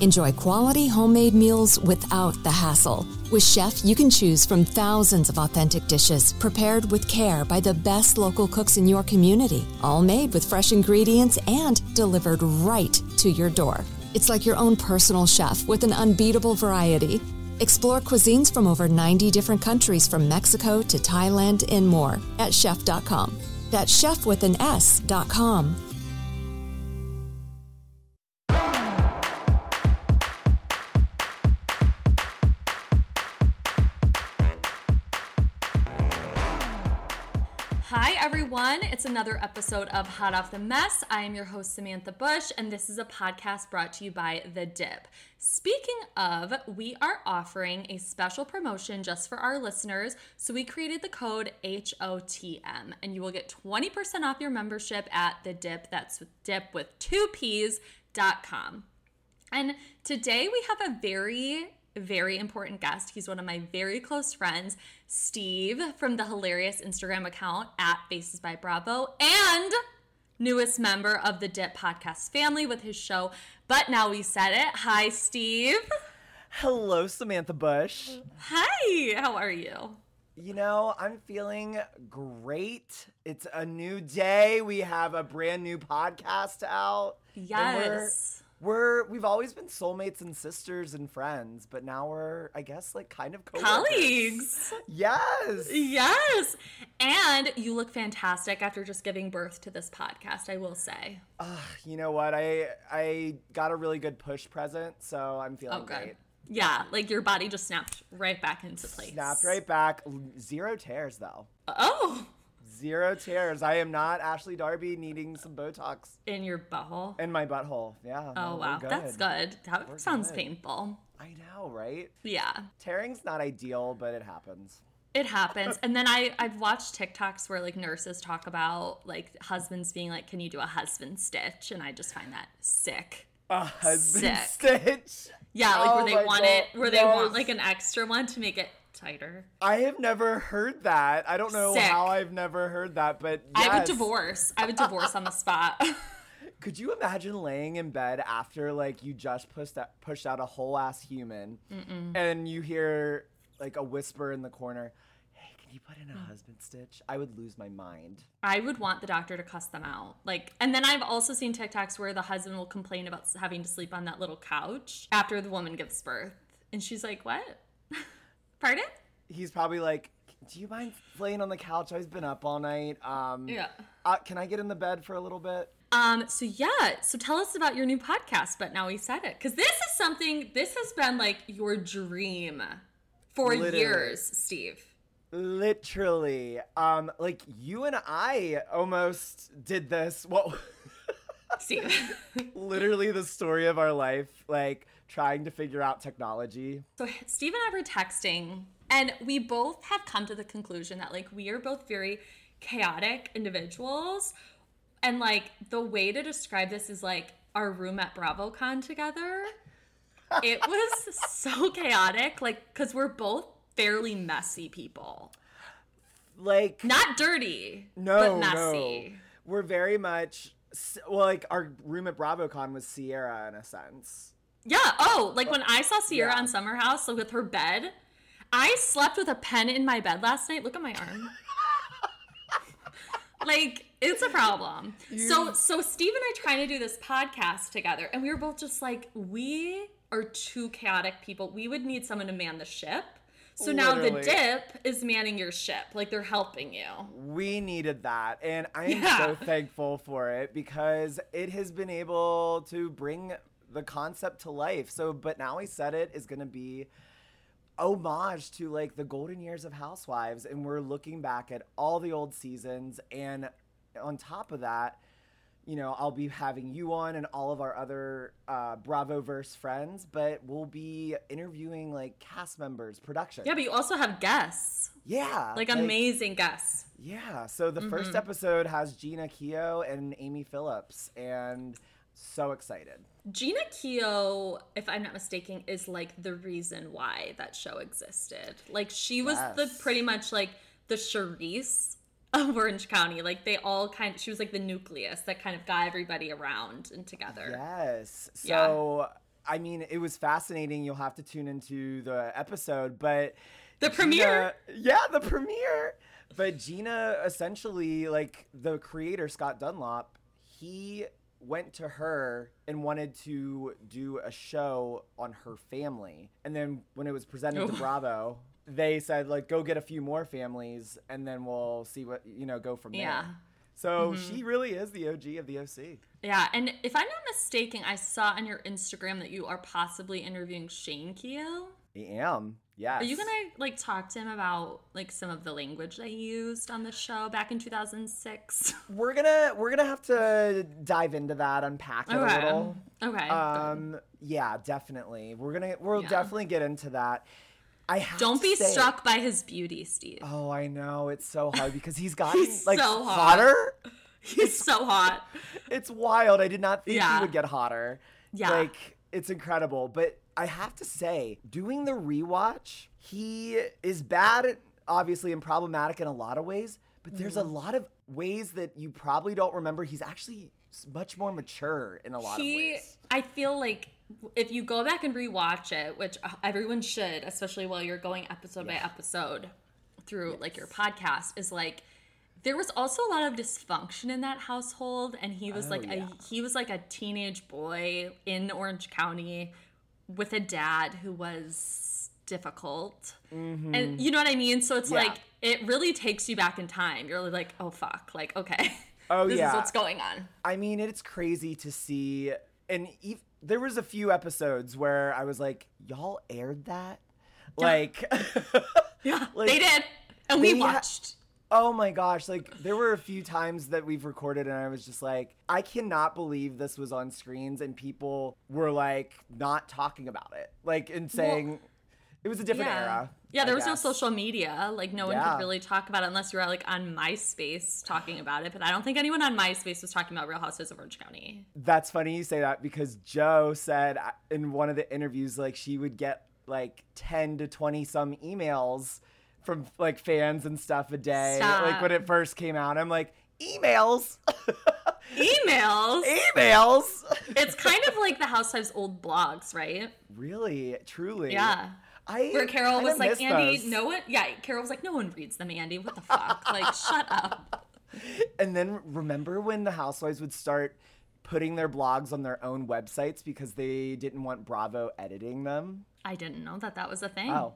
Enjoy quality homemade meals without the hassle. With Shef, you can choose from thousands of authentic dishes prepared with care by the best local cooks in your community, all made with fresh ingredients and delivered right to your door. It's like your own personal chef with an unbeatable variety. Explore cuisines from over 90 different countries from Mexico to Thailand and more at shef.com. That's Shef with an S.com. Hi, everyone. It's another episode of Hot Off the Mess. I am your host, Samantha Bush, and this is a podcast brought to you by The Dip. Speaking of, we are offering a special promotion just for our listeners. So we created the code HOTM, and you will get 20% off your membership at The Dip. That's dip with two P's.com. And today we have a very very important guest. He's one of my very close friends, Steve from the hilarious Instagram account at Faces by Bravo and newest member of the Dip podcast family with his show. But now we said it. Hi, Steve. Hello, Samantha Bush. Hi, how are you? You know, I'm feeling great. It's a new day. We have a brand new podcast out. Yes we're we've always been soulmates and sisters and friends, but now we're I guess like kind of co-workers. colleagues. Yes. Yes. And you look fantastic after just giving birth to this podcast, I will say. Uh, you know what? I I got a really good push present, so I'm feeling oh, great. Yeah, like your body just snapped right back into place. Snapped right back. Zero tears though. Oh. Zero tears. I am not Ashley Darby needing some Botox in your butthole. In my butthole. Yeah. Oh no, wow, good. that's good. That we're sounds good. painful. I know, right? Yeah. Tearing's not ideal, but it happens. It happens. and then I I've watched TikToks where like nurses talk about like husbands being like, "Can you do a husband stitch?" And I just find that sick. A husband sick. stitch. Yeah, like oh where they want God. it, where yes. they want like an extra one to make it tighter. I have never heard that. I don't know Sick. how I've never heard that, but yes. I would divorce. I would divorce on the spot. Could you imagine laying in bed after like you just pushed that pushed out a whole ass human, Mm-mm. and you hear like a whisper in the corner? Hey, can you put in a mm. husband stitch? I would lose my mind. I would want the doctor to cuss them out. Like, and then I've also seen TikToks where the husband will complain about having to sleep on that little couch after the woman gives birth, and she's like, "What?" Pardon? He's probably like, "Do you mind laying on the couch? I've been up all night. Um, yeah. Uh, can I get in the bed for a little bit?" Um. So yeah. So tell us about your new podcast. But now we said it because this is something. This has been like your dream for Literally. years, Steve. Literally. Um. Like you and I almost did this. Well. Steve. Literally the story of our life. Like trying to figure out technology. So Steve and I were texting, and we both have come to the conclusion that like we are both very chaotic individuals. And like the way to describe this is like our room at BravoCon together. it was so chaotic, like because we're both fairly messy people. Like Not dirty, no, but messy. no, we're very much well. Like our room at BravoCon was Ciara in a sense. Yeah. Oh, like when I saw Ciara Yeah. on Summer House like, with her bed, I slept with a pen in my bed last night. Look at my arm. like it's a problem. So so Steve and I trying to do this podcast together, and we were both just like, we are two chaotic people. We would need someone to man the ship. So now the dip is manning your ship. Like they're helping you. We needed that, and I'm Yeah. so thankful for it because it has been able to bring the concept to life. So, but now I said it is going to be homage to like the golden years of Housewives, and we're looking back at all the old seasons, and on top of that. You know, I'll be having you on and all of our other uh, Bravoverse friends, but we'll be interviewing like cast members, production. Yeah, but you also have guests, yeah, like amazing guests. yeah, so the Mm-hmm. first episode has Jeana Keough and Amy Phillips, and so excited. Jeana Keough, if I'm not mistaken, is like the reason why that show existed. Like she was the pretty much like the Charisse of Orange County. Like they all kind of, she was like the nucleus that kind of got everybody around and together. Yes. Yeah. So, I mean, it was fascinating. You'll have to tune into the episode, but The premiere? Yeah, the premiere. But Jeana, essentially, like the creator Scott Dunlop, he went to her and wanted to do a show on her family. And then when it was presented to Oh. Bravo, they said like go get a few more families and then we'll see what you know go from there. Yeah. So she really is the OG of the OC. Yeah, and if I'm not mistaken, I saw on your Instagram that you are possibly interviewing Shane Keough. I am. Yes. Are you gonna like talk to him about like some of the language that he used on the show back in 2006? We're gonna we're gonna have to dive into that, unpack it a little. Okay. Um, yeah, definitely. We're gonna we'll Yeah. definitely get into that. I Don't be say- struck by his beauty, Steve. Oh, I know it's so hard because he's gotten He's like so hot. hotter. He's so hot. It's wild. I did not think Yeah. he would get hotter. Yeah. Like it's incredible. But I have to say, doing the rewatch, he is bad, obviously, and problematic in a lot of ways. But there's Mm-hmm. a lot of ways that you probably don't remember. He's actually much more mature in a lot of ways. I feel like if you go back and rewatch it, which uh, everyone should, especially while you're going episode by episode through like your podcast, is like there was also a lot of dysfunction in that household, and he was like a he was like a teenage boy in Orange County with a dad who was difficult, and you know what I mean. So it's Mm-hmm. Yeah. like it really takes you back in time. You're like, oh fuck, like okay. Oh, this yeah. is what's going on. I mean, it's crazy to see, and there was a few episodes where I was like, "Y'all aired that?" Like, Yeah, Like, they did, and we they ha- watched. oh my gosh! Like, there were a few times that we've recorded, and I was just like, I cannot believe this was on screens, and people were like not talking about it, like, and saying it was a different yeah. era. Yeah, I there was no social media. Like no one Yeah. could really talk about it unless you were like on MySpace talking about it. But I don't think anyone on MySpace was talking about Real Housewives of Orange County. That's funny you say that because Joe said uh, in one of the interviews like she would get like 10 to 20 some emails from like fans and stuff a day like when it first came out. I'm like, "Emails? Emails. Emails?" it's kind of like the Housewives old blogs, right? really? Truly? Yeah. I Where Carol was like, Andy, those." no one. Yeah, Carol was like, no one reads them, Andy. What the fuck? like, shut up. And then remember when the housewives would start putting their blogs on their own websites because they didn't want Bravo editing them? I didn't know that that was a thing. Oh,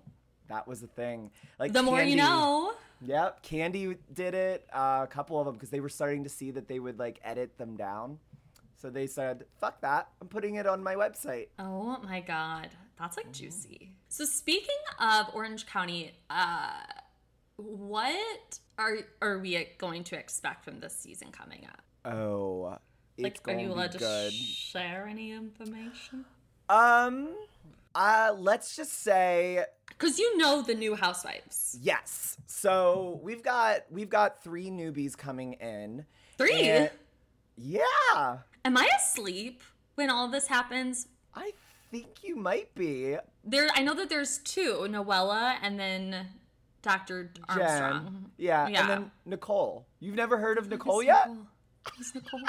that was a thing. Like the more you know. Yep, Kandi did it. Uh, a couple of them because they were starting to see that they would like edit them down. So they said, "Fuck that! I'm putting it on my website." Oh my god, that's like juicy. So speaking of Orange County, uh, what are are we going to expect from this season coming up? Oh, it's Like, are you allowed to share any information? um, uh, let's just say Because you know the new Housewives. yes. So we've got we've got three newbies coming in. Three. and- yeah. Am I asleep? when all this happens? I think you might be. There, I know that there's two, Noella and then Dr. Armstrong. Jen. Yeah. Yeah. And then Nicole. You've never heard of Nicole Who's yet? Nicole? Who's Nicole?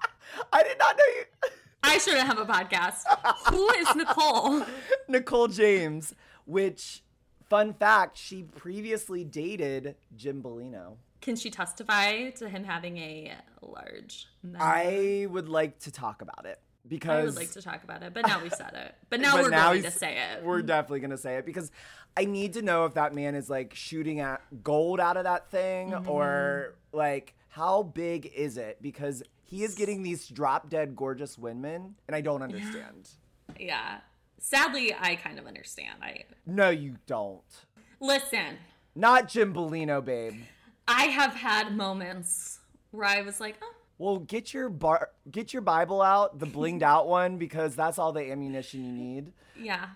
I did not know you. I shouldn't have a podcast. Who is Nicole? Nicole James, which, fun fact, she previously dated Jim Bellino. Can she testify to him having a large? member? I would like to talk about it because I would like to talk about it, but now we said it. But now but we're going to say it. We're definitely gonna say it because I need to know if that man is like shooting at gold out of that thing Mm-hmm. or like how big is it? Because he is getting these drop dead gorgeous women, and I don't understand. Yeah. Sadly, I kind of understand. I No, you don't. listen. Not Jim Bellino, babe. I have had moments where I was like, oh, Well, get your bar, get your Bible out, the blinged out one, because that's all the ammunition you need. yeah.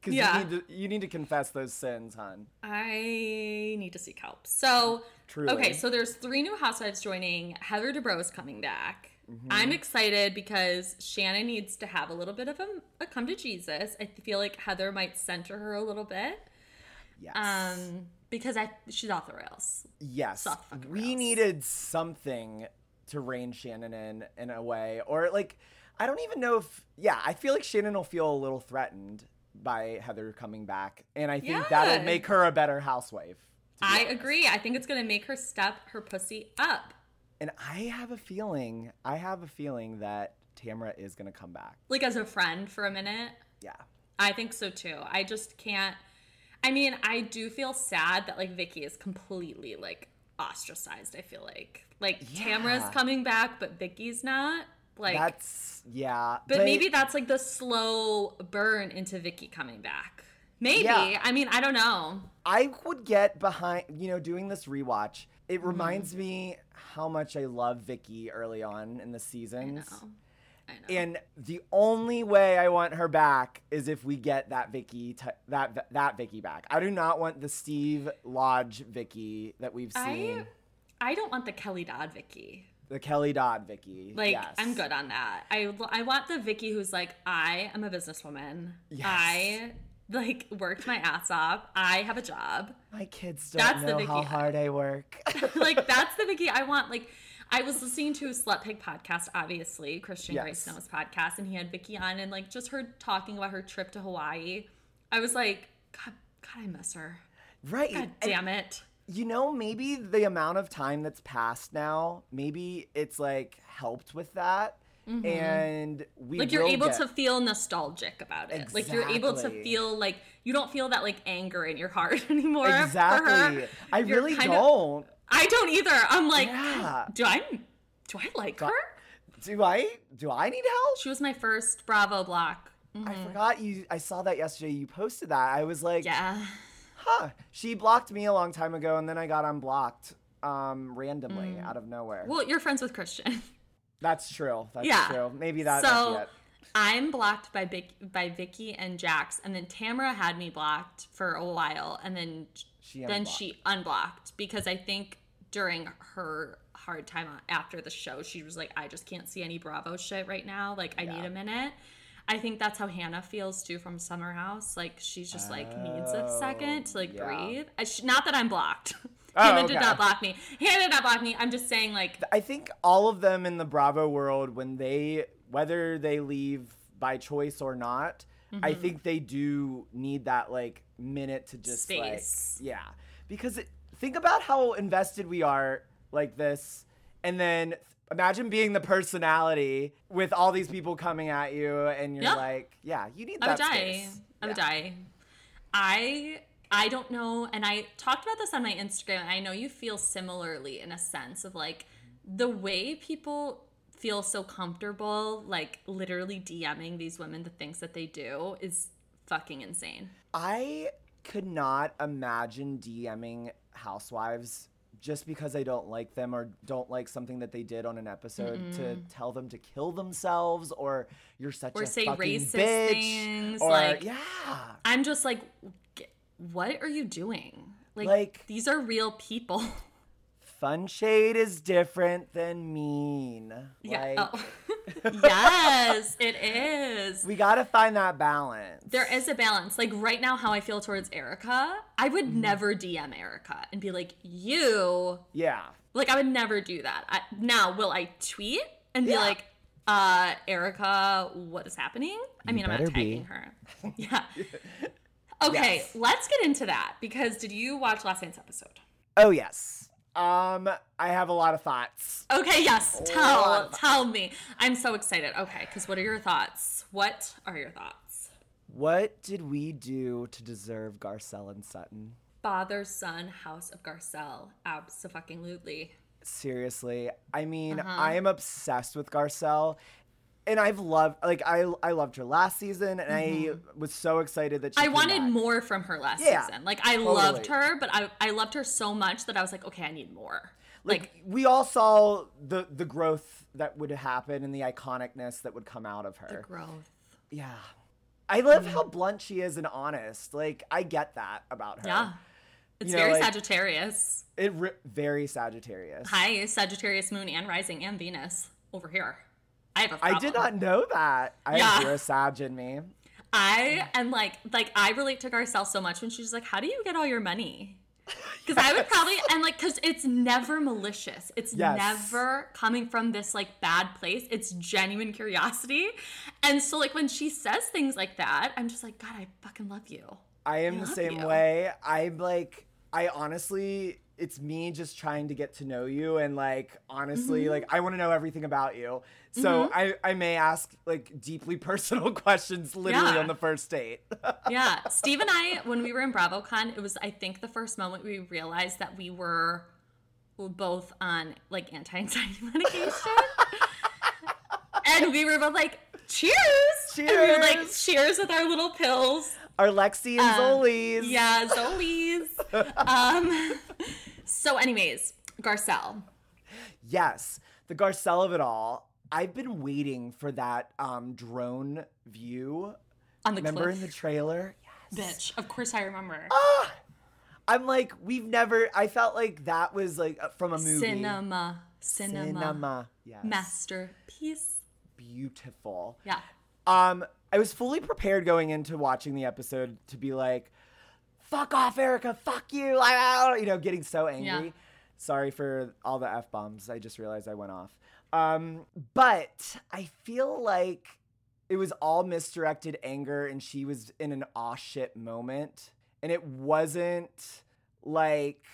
Because Yeah. you need to you need to confess those sins, hon. I need to seek help. So, Truly. okay, so there's three new housewives joining. Heather Dubrow is coming back. Mm-hmm. I'm excited because Shannon needs to have a little bit of a, a come to Jesus. I feel like Heather might center her a little bit. Yes. Um, because I she's off the rails. Yes. off the We rails. needed something to rein Shannon in in a way. Or like I don't even know if yeah, I feel like Shannon will feel a little threatened by Heather coming back. And I think that'll make her a better housewife. I honest. agree. I think it's gonna make her step her pussy up. And I have a feeling I have a feeling that Tamara is gonna come back. Like as a friend for a minute. Yeah. I think so too. I just can't. I mean, I do feel sad that like Vicki is completely like ostracized. I feel like like Tamara's Yeah. coming back, but Vicki's not. Like, That's yeah. but, maybe that's like the slow burn into Vicki coming back. Maybe. Yeah. I mean, I don't know. I would get behind, you know, doing this rewatch. It Mm-hmm. reminds me how much I love Vicki early on in the seasons. know. I know. And the only way I want her back is if we get that Vicki, t- that that Vicki back. I do not want the Steve Lodge Vicki that we've seen. I I don't want the Kelly Dodd Vicki. the Kelly Dodd Vicki. Like yes. I'm good on that. I I want the Vicki who's like I am a businesswoman. Yes. I like worked my ass off. I have a job. My kids don't That's the know Vicki how hard I work. like that's the Vicki I want. Like I was listening to a Slut Pig podcast, obviously Christian Yes. Grace Snow's podcast, and he had Vicki on, and like just her talking about her trip to Hawaii. I was like, God, God, I miss her. right. God And- damn it. You know, maybe the amount of time that's passed now, maybe it's like helped with that. And we Mm-hmm. Like you're able get- to feel nostalgic about it. Like you're able to feel like you don't feel that like anger in your heart anymore. exactly. I You're really don't. I don't either. I'm like, Yeah. do I do I like her? Do I? Do I need help? She was my first Bravo block. I forgot you. I saw that yesterday. You posted that. I was like, Yeah. Huh. She blocked me a long time ago, and then I got unblocked um, randomly Mm. out of nowhere. Well, you're friends with Christian. That's true. That's Yeah. true. Maybe that. so it. I'm blocked by Vic, by Vicki and Jax, and then Tamara had me blocked for a while, and then She then unblocked. she unblocked because I think during her hard time after the show, she was like, I just can't see any Bravo shit right now. Like I need a minute. I think that's how Hannah feels too from Summer House. Like she's just like needs a second to like Oh, yeah. breathe. Sh- not that I'm blocked. Oh, Hannah did not block me. Hannah did not block me. I'm just saying like I think all of them in the Bravo world, when they, whether they leave by choice or not, Mm-hmm. I think they do need that like minute to just Space. like, yeah. Because it, think about how invested we are like this, and then imagine being the personality with all these people coming at you, and you're Yeah. like, yeah, you need I would that die. space. I would Yeah. die. I I don't know, and I talked about this on my Instagram. And I know you feel similarly in a sense of like the way people feel so comfortable, like literally DMing these women the things that they do is fucking insane. I could not imagine DMing housewives just because I don't like them or don't like something that they did on an episode to mm-hmm. tell them to kill themselves or you're such Or a say fucking racist bitch things, or like- yeah I'm just like, what are you doing? Like, Like- these are real people. Fun shade is different than mean. Yeah. Like, oh. yes, it is. We gotta find that balance. There is a balance. Like right now, how I feel towards Erica, I would Mm-hmm. never DM Erica and be like, you. Yeah. Like, I would never do that. I, now, will I tweet and be Yeah. like, uh, Erica, what is happening? I mean, I'm not better be. tagging her. Yeah. Okay, Yes. let's get into that because did you watch last night's episode? Oh yes. Um, I have a lot of thoughts. Okay, yes. Tell tell me. I'm so excited. Okay, because what are your thoughts? What are your thoughts? What did we do to deserve Garcelle and Sutton? Father, son, House of Garcelle. Absolutely. Seriously, I mean, Uh-huh. I am obsessed with Garcelle, and I've loved like I I loved her last season, and I was so excited that she Mm-hmm. I wanted back. more from her last Yeah, season. Like I totally. loved her, but I I loved her so much that I was like, okay, I need more. Like, Like, we all saw the the growth that would happen and the iconicness that would come out of her. growth. Yeah. I love Mm-hmm. how blunt she is and honest. Like I get that about her. Yeah. It's You know, very like- Sagittarius. It ri- very Sagittarius. Hi, Sagittarius moon and rising and Venus over here. I have a I problem. did not know that. I Yeah. have a Sag in me. I am like like I relate to Garcelle so much when she's like, "How do you get all your money?" Because I would probably and like because it's never malicious. It's Yes. never coming from this like bad place. It's genuine curiosity, and so like when she says things like that, I'm just like, God, I fucking love you. I am the same you. way. I'm like, I honestly, it's me just trying to get to know you, and like, honestly, Mm-hmm. like, I want to know everything about you. So I, I may ask like deeply personal questions literally Yeah. on the first date. Yeah, Steve and I, when we were in BravoCon, it was I think the first moment we realized that we were both on like anti-anxiety medication, and we were both like, "Cheers!" And we were like, Cheers. "Cheers!" with our little pills. Our Lexi and Zolies. Um, Yeah, Zolies. um, so, anyways, Garcelle. Yes, the Garcelle of it all. I've been waiting for that um, drone view. On the trailer. Remember cliff. in the trailer? Yes. bitch. Of course I remember. I'm like, we've never. I felt like that was like uh, from a movie. Cinema. Cinema. Cinema. Yes. Masterpiece. Beautiful. Yeah. Um, I was fully prepared going into watching the episode to be like, "Fuck off, Erica! Fuck you!" ah," You know, getting so angry. Yeah. Sorry for all the f bombs. I just realized I went off. Um, but I feel like it was all misdirected anger, and she was in an aw shit moment, and it wasn't like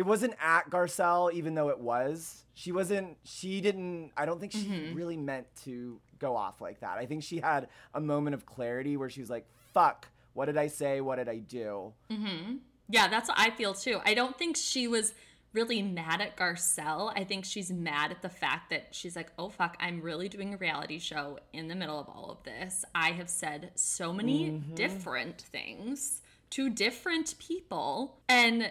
it wasn't at Garcelle, even though it was. She wasn't. She didn't. I don't think she mm-hmm. really meant to go off like that. I think she had a moment of clarity where she was like, "Fuck, what did I say? What did I do?" Mm-hmm. Yeah, that's what I feel too. I don't think she was really mad at Garcelle. I think she's mad at the fact that she's like, oh fuck, I'm really doing a reality show in the middle of all of this. I have said so many mm-hmm. different things to different people. And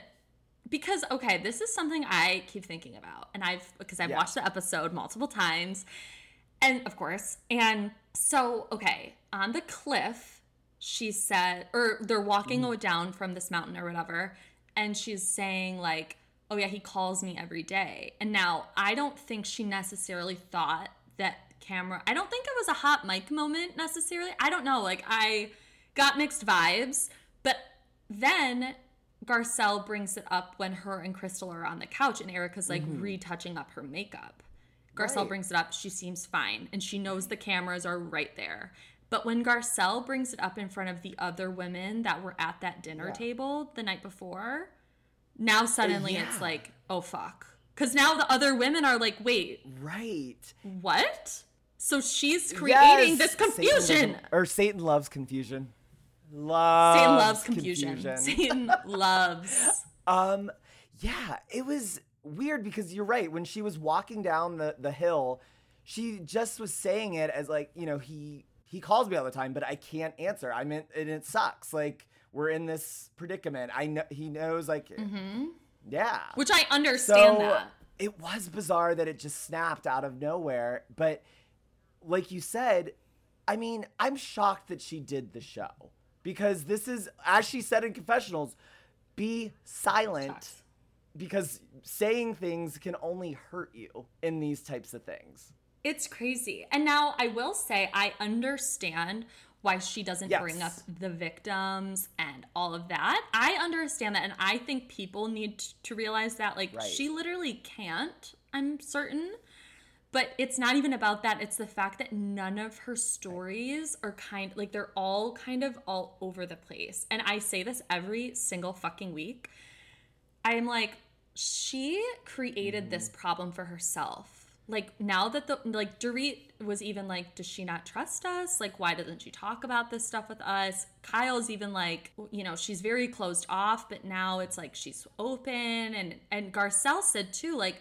because, okay, this is something I keep thinking about. And I've, because I've Yeah. watched the episode multiple times. And of course, and so, okay, on the cliff, she said, or they're walking Mm-hmm. down from this mountain or whatever, and she's saying, like, oh yeah, he calls me every day. And now I don't think she necessarily thought that camera, I don't think it was a hot mic moment necessarily. I don't know. Like, I got mixed vibes, but then Garcelle brings it up when her and Crystal are on the couch, and Erica's like mm-hmm. retouching up her makeup. Garcelle Right. brings it up, she seems fine, and she knows the cameras are right there. But when Garcelle brings it up in front of the other women that were at that dinner table the night before, now oh, suddenly it's yeah. like, oh fuck. Because now the other women are like, wait, Right. what? So she's creating Yes! this confusion. or Satan loves confusion. Loves Satan loves confusion. Satan loves. Um, yeah, it was weird because you're right. When she was walking down the, the hill, she just was saying it as like, you know, he he calls me all the time, but I can't answer. I mean, and it sucks. Like we're in this predicament. I know he knows. Like, yeah. Which I understand so that. it was bizarre that it just snapped out of nowhere. But like you said, I mean, I'm shocked that she did the show because this is, as she said in confessionals, be silent because saying things can only hurt you in these types of things. It's crazy. And now I will say I understand why she doesn't Yes. bring up the victims and all of that. I understand that and I think people need to realize that like Right. she literally can't, I'm certain. But it's not even about that. It's the fact that none of her stories are kind like they're all kind of all over the place. And I say this every single fucking week. I'm like, she created this mm-hmm. problem for herself. Like now that the like Dorit was even like, does she not trust us? Like, why doesn't she talk about this stuff with us? Kyle's even like, you know, she's very closed off, but now it's like she's open. And and Garcelle said too, like,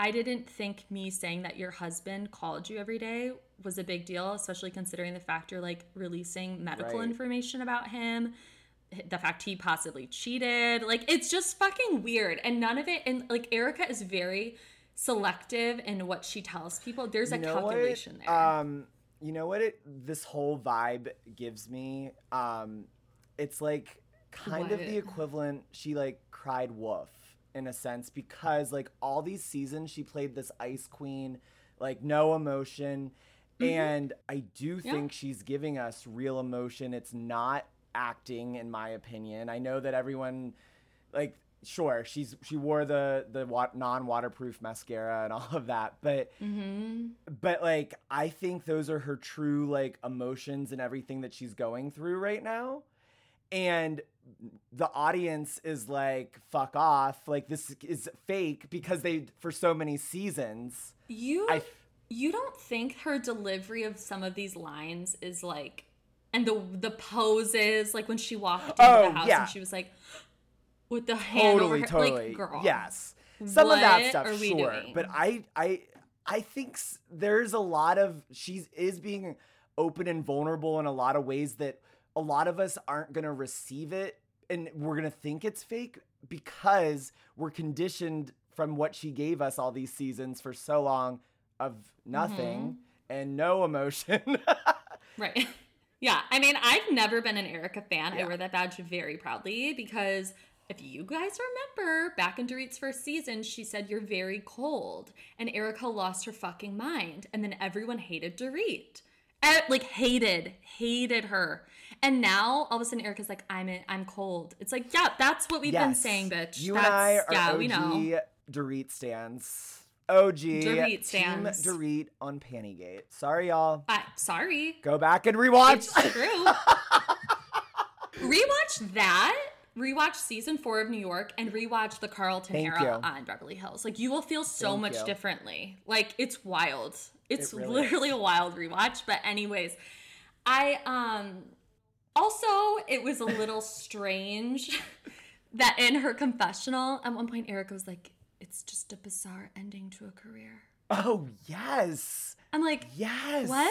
I didn't think me saying that your husband called you every day was a big deal, especially considering the fact you're like releasing medical Right. information about him the fact he possibly cheated. Like it's just fucking weird. And none of it and like Erica is very selective in what she tells people. There's a You know calculation what? there. Um, you know what? It this whole vibe gives me. Um, it's like kind of the equivalent. She like cried wolf in a sense because like all these seasons she played this ice queen, like no emotion. And I do Mm-hmm. Yeah. think she's giving us real emotion. It's not acting, in my opinion. I know that everyone, like, sure, she's she wore the the non waterproof mascara and all of that, but mm-hmm. but like I think those are her true like emotions and everything that she's going through right now. And the audience is like fuck off, like this is fake because they for so many seasons. You I- you don't think her delivery of some of these lines is like and the the poses like when she walked into Oh, the house yeah. and she was like with the hand over Totally, her, totally. like girl. Yes. Some of that stuff sure, doing? but I I I think there's a lot of she is being open and vulnerable in a lot of ways that a lot of us aren't going to receive it and we're going to think it's fake because we're conditioned from what she gave us all these seasons for so long of nothing Mm-hmm. and no emotion. Right. Yeah. I mean, I've never been an Erica fan. I wear that badge very proudly because if you guys remember, back in Dorit's first season, she said, You're very cold. And Erica lost her fucking mind. And then everyone hated Dorit. Like, hated, hated her. And now all of a sudden, Erica's like, I'm in, I'm cold. It's like, yeah, that's what we've been saying, bitch. You that's, and I are yeah, OG we know. Dorit stands. OG Dorit Team stans. Dorit on Pantygate. Sorry, y'all. I, sorry. Go back and rewatch. It's true. rewatch that. Rewatch season four of New York and rewatch the Carlton Thank era you. on Beverly Hills. Like you will feel so Thank much you. differently. Like it's wild. It's It really literally a wild rewatch. But anyways, I um also it was a little strange that in her confessional at one point Erica was like, "It's just a bizarre ending to a career." oh yes, I'm like, yes. what?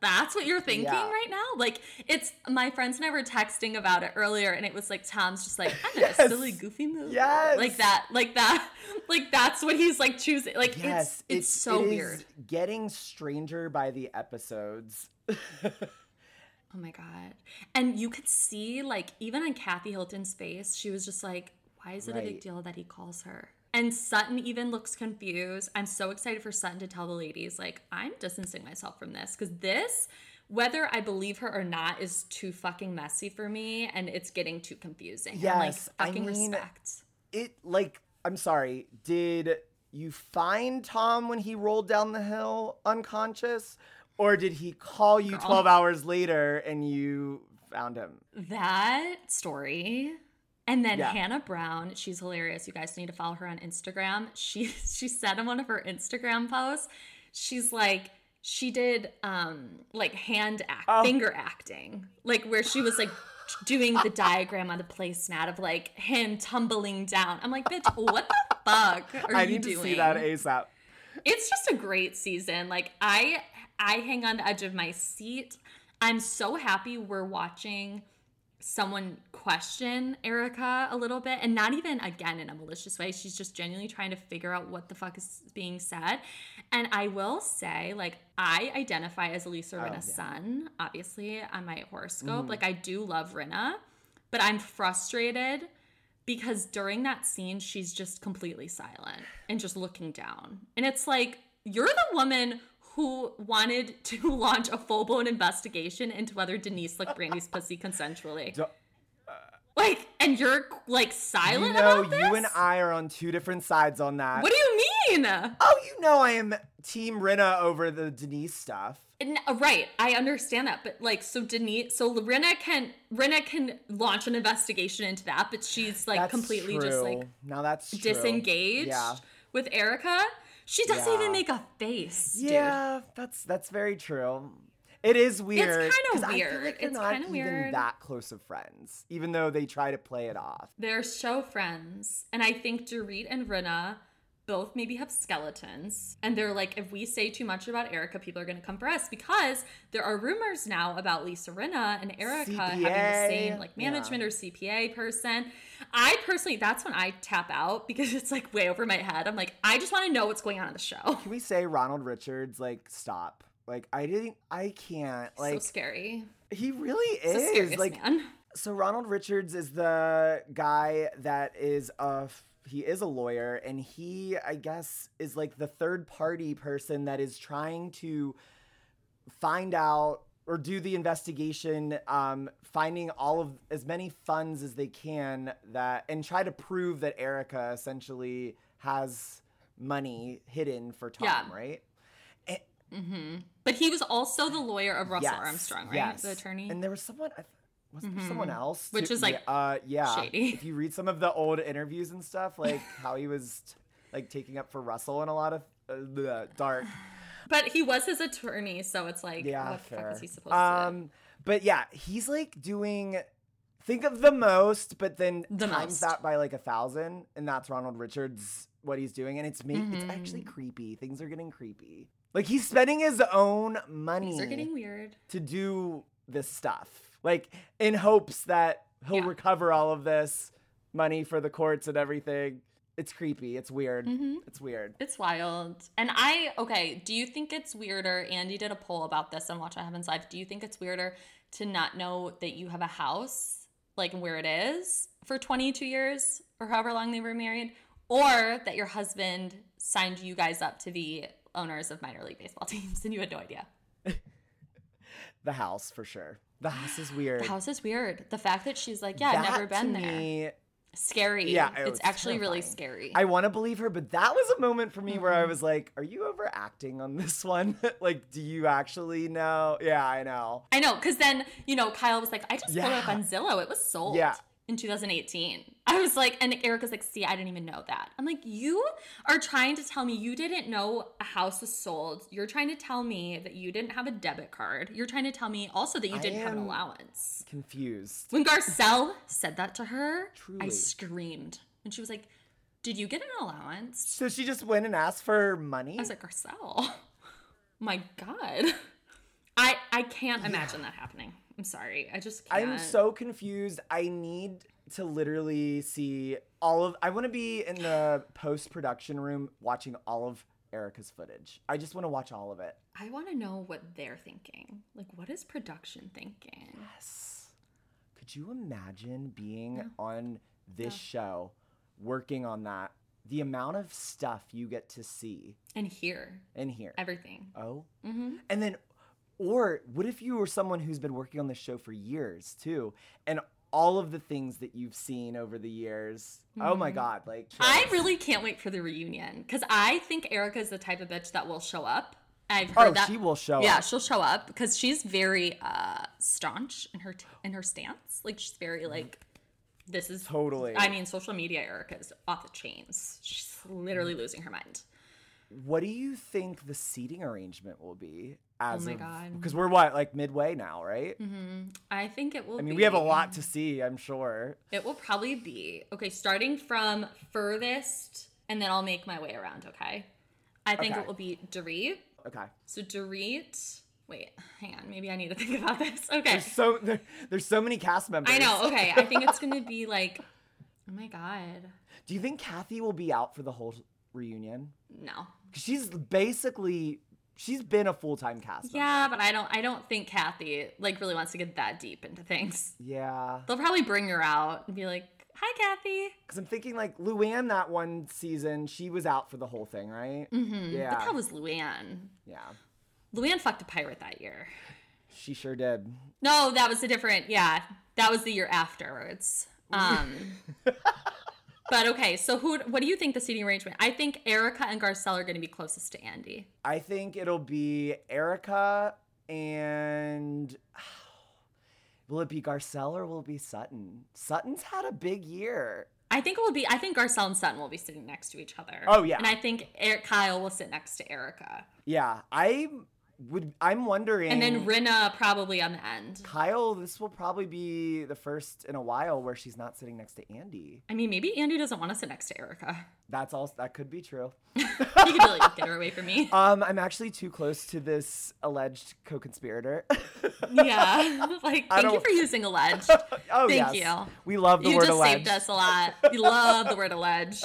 That's what you're thinking Yeah. right now? Like, it's my friends and I were texting about it earlier, and it was like Tom's just like, I Yes. a silly, goofy movie. Yes. Like that, like that, like that's what he's like choosing. Like, Yes, it's it's so it weird. Getting stranger by the episodes. Oh my God. And you could see, like, even on Kathy Hilton's face, she was just like, why is it a big deal that he calls her? And Sutton even looks confused. I'm so excited for Sutton to tell the ladies, like, I'm distancing myself from this because this, whether I believe her or not, is too fucking messy for me and it's getting too confusing. And, Yes, I like, fucking mean- respect. It like I'm sorry. Did you find Tom when he rolled down the hill unconscious, or did he call you Girl. 12 hours later and you found him? That story. And then Yeah. Hannah Brown, she's hilarious. You guys need to follow her on Instagram. She she said in one of her Instagram posts, she's like she did um like hand act Oh. finger acting. Like where she was like doing the diagram on the placemat of like him tumbling down. I'm like, bitch, what the fuck are I you need doing? to see that ASAP. it's just a great season. Like I I hang on the edge of my seat. I'm so happy we're watching someone question Erica a little bit and not even again in a malicious way. She's just genuinely trying to figure out what the fuck is being said. And I will say, like, I identify as Elisa oh, Rinna's son, obviously, on my horoscope. Mm-hmm. Like I do love Rinna, but I'm frustrated because during that scene, she's just completely silent and just looking down. And it's like, you're the woman who wanted to launch a full blown investigation into whether Denise licked Brandi's pussy consensually. Do- like, and you're like silent you know, about this? you and I are on two different sides on that. What do you mean? oh, you know I am Team Rinna over the Denise stuff. N- uh, Right, I understand that, but like, so Denise, so Rinna can Rinna can launch an investigation into that, but she's like That's completely just like now that's true. disengaged Yeah. with Erica. She doesn't Yeah. even make a face, dude. Yeah, that's that's very true. It is weird. It's I feel weird. like It's not kinda even weird. that close of friends, even though they try to play it off. They're show friends, and I think Dorit and Rinna both maybe have skeletons, and they're like, if we say too much about Erica, people are going to come for us because there are rumors now about Lisa Rinna and Erica having the same like yeah. management or CPA person. I personally, that's when I tap out because it's like way over my head. I'm like, I just want to know what's going on in the show. Can we say Ronald Richards like stop? Like I didn't I can't Like, so scary. he really is like man. so Ronald Richards is the guy that is a he is a lawyer and he I guess is like the third party person that is trying to find out or do the investigation um, finding all of as many funds as they can that and try to prove that Erica essentially has money hidden for Tom, Yeah. right? But he was also the lawyer of Russell Yes, Armstrong, right? yes. The attorney. And there was someone. Was there someone else? Which is, like, yeah, uh, yeah. shady. If you read some of the old interviews and stuff, like how he was t- like taking up for Russell in a lot of uh, dark. but he was his attorney, so it's like, Yeah, what the fuck is he supposed to do? Um, but yeah, he's like doing. Think of the most, but then The times most. that by like a thousand, and that's Ronald Richards what he's doing, and it's it's Mm-hmm. actually creepy. Things are getting creepy. Like he's spending his own money These are getting weird. to do this stuff, like in hopes that he'll Yeah. recover all of this money for the courts and everything. It's creepy. It's weird. Mm-hmm. It's weird. It's wild. And I, okay, do you think it's weirder? Andy did a poll about this on Watch What Happens Live. Do you think it's weirder to not know that you have a house, like where it is, for 22 years or however long they were married? Or that your husband signed you guys up to be owners of minor league baseball teams and you had no idea? The house for sure. The house is weird. The house is weird. The fact that she's like, yeah, I've never been there. me, Scary. Yeah, it it's actually really scary. I want to believe her, but that was a moment for me where Mm-hmm. I was like, "Are you overacting on this one? like, do you actually know?" Yeah, I know. I know, because then, you know, Kyle was like, I just pulled it up on Zillow. It was sold Yeah. In 2018. I was like, and Erica's like, see, I didn't even know that. I'm like, you are trying to tell me you didn't know a house was sold. You're trying to tell me that you didn't have a debit card. You're trying to tell me also that you I didn't have an allowance. Confused. When Garcelle said that to her, I screamed. And she was like, Did you get an allowance? So she just went and asked for money. I was like, Garcelle, my God. I I can't imagine that happening. I'm sorry. I just can't. I'm so confused. I need to literally see all of. I want to be in the post production room watching all of Erica's footage. I just want to watch all of it. I want to know what they're thinking. Like, what is production thinking? Yes. Could you imagine being on this show, working on that? The amount of stuff you get to see And here, and hear. everything. Oh. Mm-hmm. And then, or what if you were someone who's been working on this show for years too, and all of the things that you've seen over the years? Oh my God! Like Mm-hmm. I really can't wait for the reunion because I think Erica is the type of bitch that will show up. I've Oh, heard that she will show Yeah, up. she'll show up because she's very uh staunch in her t- in her stance. Like she's very like this is Totally. I mean, social media Erica is off the chains. She's literally losing her mind. What do you think the seating arrangement will be? Oh as Oh my of, God. Because we're what like midway now, right? Mm-hmm. I think it will. I mean, be, we have a lot to see. I'm sure. It will probably be okay, starting from furthest, and then I'll make my way around. Okay, I think Okay. it will be Dorit. Okay. So Dorit. Wait, hang on. Maybe I need to think about this. Okay, There's so there, there's so many cast members. I know. Okay, I think it's gonna be like, oh my god, Do you think Kathy will be out for the whole reunion? no. She's basically she's been a full time cast. member. Yeah, but I don't. I don't think Kathy like really wants to get that deep into things. Yeah. They'll probably bring her out and be like, Hi, Kathy. Because I'm thinking like Luann that one season, she was out for the whole thing, right? Mm-hmm. Yeah. But that was Luann. yeah. Luann fucked a pirate that year. She sure did. No, that was a different. Yeah, that was the year afterwards. Um, but okay, so who? What do you think the seating arrangement? I think Erica and Garcelle are going to be closest to Andy. I think it'll be Erica and will it be Garcelle or will it be Sutton? Sutton's had a big year. I think it will be. I think Garcelle and Sutton will be sitting next to each other. Oh, yeah. and I think Eric Kyle will sit next to Erica, Yeah, I would. I'm wondering. and then Rinna probably on the end. Kyle, this will probably be the first in a while where she's not sitting next to Andy. I mean, maybe Andy doesn't want to sit next to Erica. That's all. That could be true. He could like, get her away from me. Um, I'm actually too close to this alleged co-conspirator. Yeah, like thank you for using alleged. oh Thank yes, you. we love the you word just alleged. saved us a lot. We love the word alleged.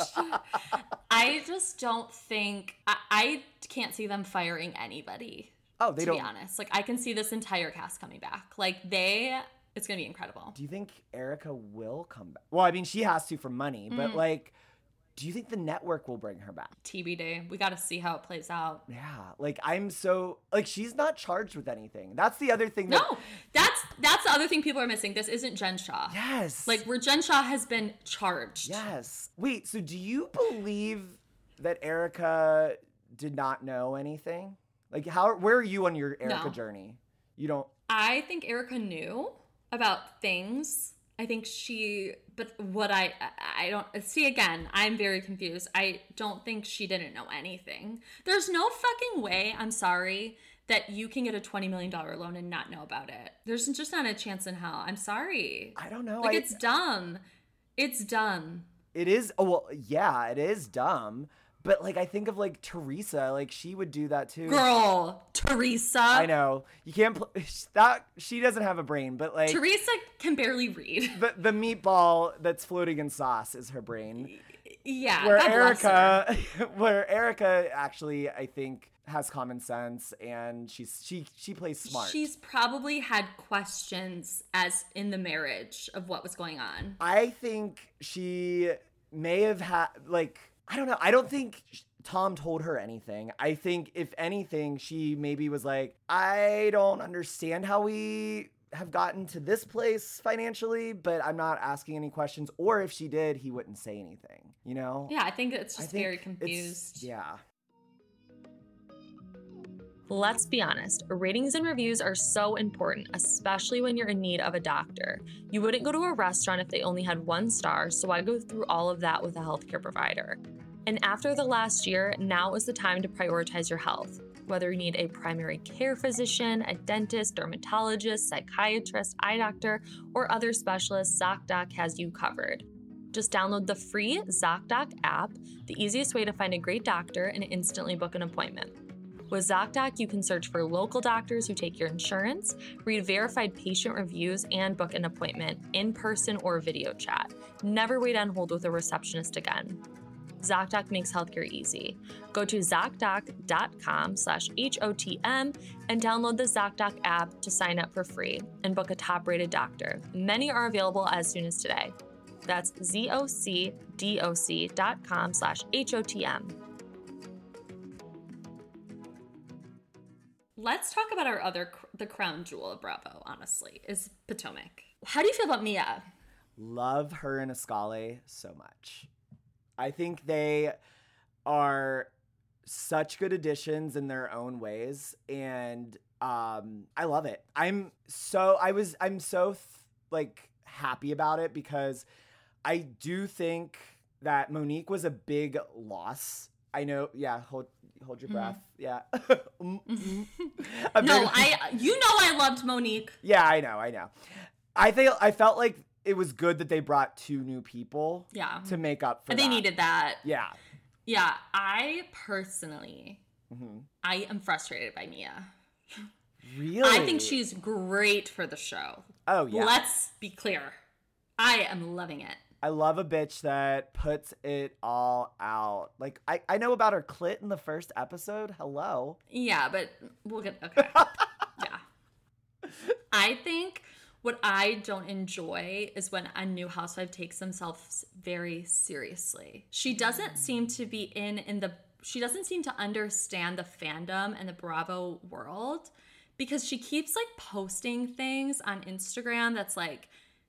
I just don't think I, I can't see them firing anybody. Oh, they to don't. be honest, like I can see this entire cast coming back. Like they, it's gonna be incredible. Do you think Erica will come back? Well, I mean, she has to for money, Mm. but like, do you think the network will bring her back? TBD. We got to see how it plays out. Yeah, like I'm so like she's not charged with anything. That's the other thing. That, No, that's that's the other thing people are missing. This isn't Jen Shah. Yes. Like where Jen Shah has been charged. Yes. Wait. So do you believe that Erica did not know anything? Like, how? Where are you on your Erica No. journey? You don't. I think Erica knew about things. I think she, but what I, I don't see again. I'm very confused. I don't think she didn't know anything. There's no fucking way. I'm sorry that you can get a twenty million dollar loan and not know about it. There's just not a chance in hell. I'm sorry. I don't know. Like I, it's dumb. It's dumb. It is. Oh well, yeah, it is dumb. But like, I think of like Teresa. Like she would do that too. Girl, Teresa. I know you can't. Pl- that she doesn't have a brain, but like Teresa can barely read. the the meatball that's floating in sauce is her brain. Yeah. where God bless her. Erica, where Erica actually, I think, has common sense and she's she she plays smart. She's probably had questions as in the marriage of what was going on. I think she may have had like I don't know. I don't think Tom told her anything. I think if anything, she maybe was like, I don't understand how we have gotten to this place financially, but I'm not asking any questions. Or if she did, he wouldn't say anything. You know? Yeah, I think it's just think very it's- confused. Yeah. Let's be honest, ratings and reviews are so important, especially when you're in need of a doctor. You wouldn't go to a restaurant if they only had one star, so I go through all of that with a healthcare provider. And after the last year, now is the time to prioritize your health. Whether you need a primary care physician, a dentist, dermatologist, psychiatrist, eye doctor, or other specialists, ZocDoc has you covered. Just download the free ZocDoc app, the easiest way to find a great doctor and instantly book an appointment. With ZocDoc, you can search for local doctors who take your insurance, read verified patient reviews, and book an appointment in person or video chat. Never wait on hold with a receptionist again. ZocDoc makes healthcare easy. Go to ZocDoc.com slash HOTM and download the ZocDoc app to sign up for free and book a top-rated doctor. Many are available as soon as today. That's ZocDoc.com slash HOTM. Let's talk about our other, the crown jewel of Bravo, honestly, is Potomac. How do you feel about Mia? love her and Askale so much. I think they are such good additions in their own ways and um I love it. I'm so I was I'm so th- like happy about it because I do think that Monique was a big loss. I know, yeah, hold hold your breath. Yeah. Mm, mm. A No, I you know I loved Monique. yeah, I know, I know. I think I felt like it was good that they brought two new people Yeah. to make up for They that. needed that. Yeah. Yeah, I personally Mm-hmm. I am frustrated by Mia. Really? I think she's great for the show. Oh yeah. Let's be clear. I am loving it. I love a bitch that puts it all out. Like I, I know about her clit in the first episode. Hello. Yeah, but we'll get okay. yeah. I think what I don't enjoy is when a new housewife takes themselves very seriously. She doesn't mm. seem to be in in the she doesn't seem to understand the fandom and the Bravo world because she keeps like posting things on Instagram that's like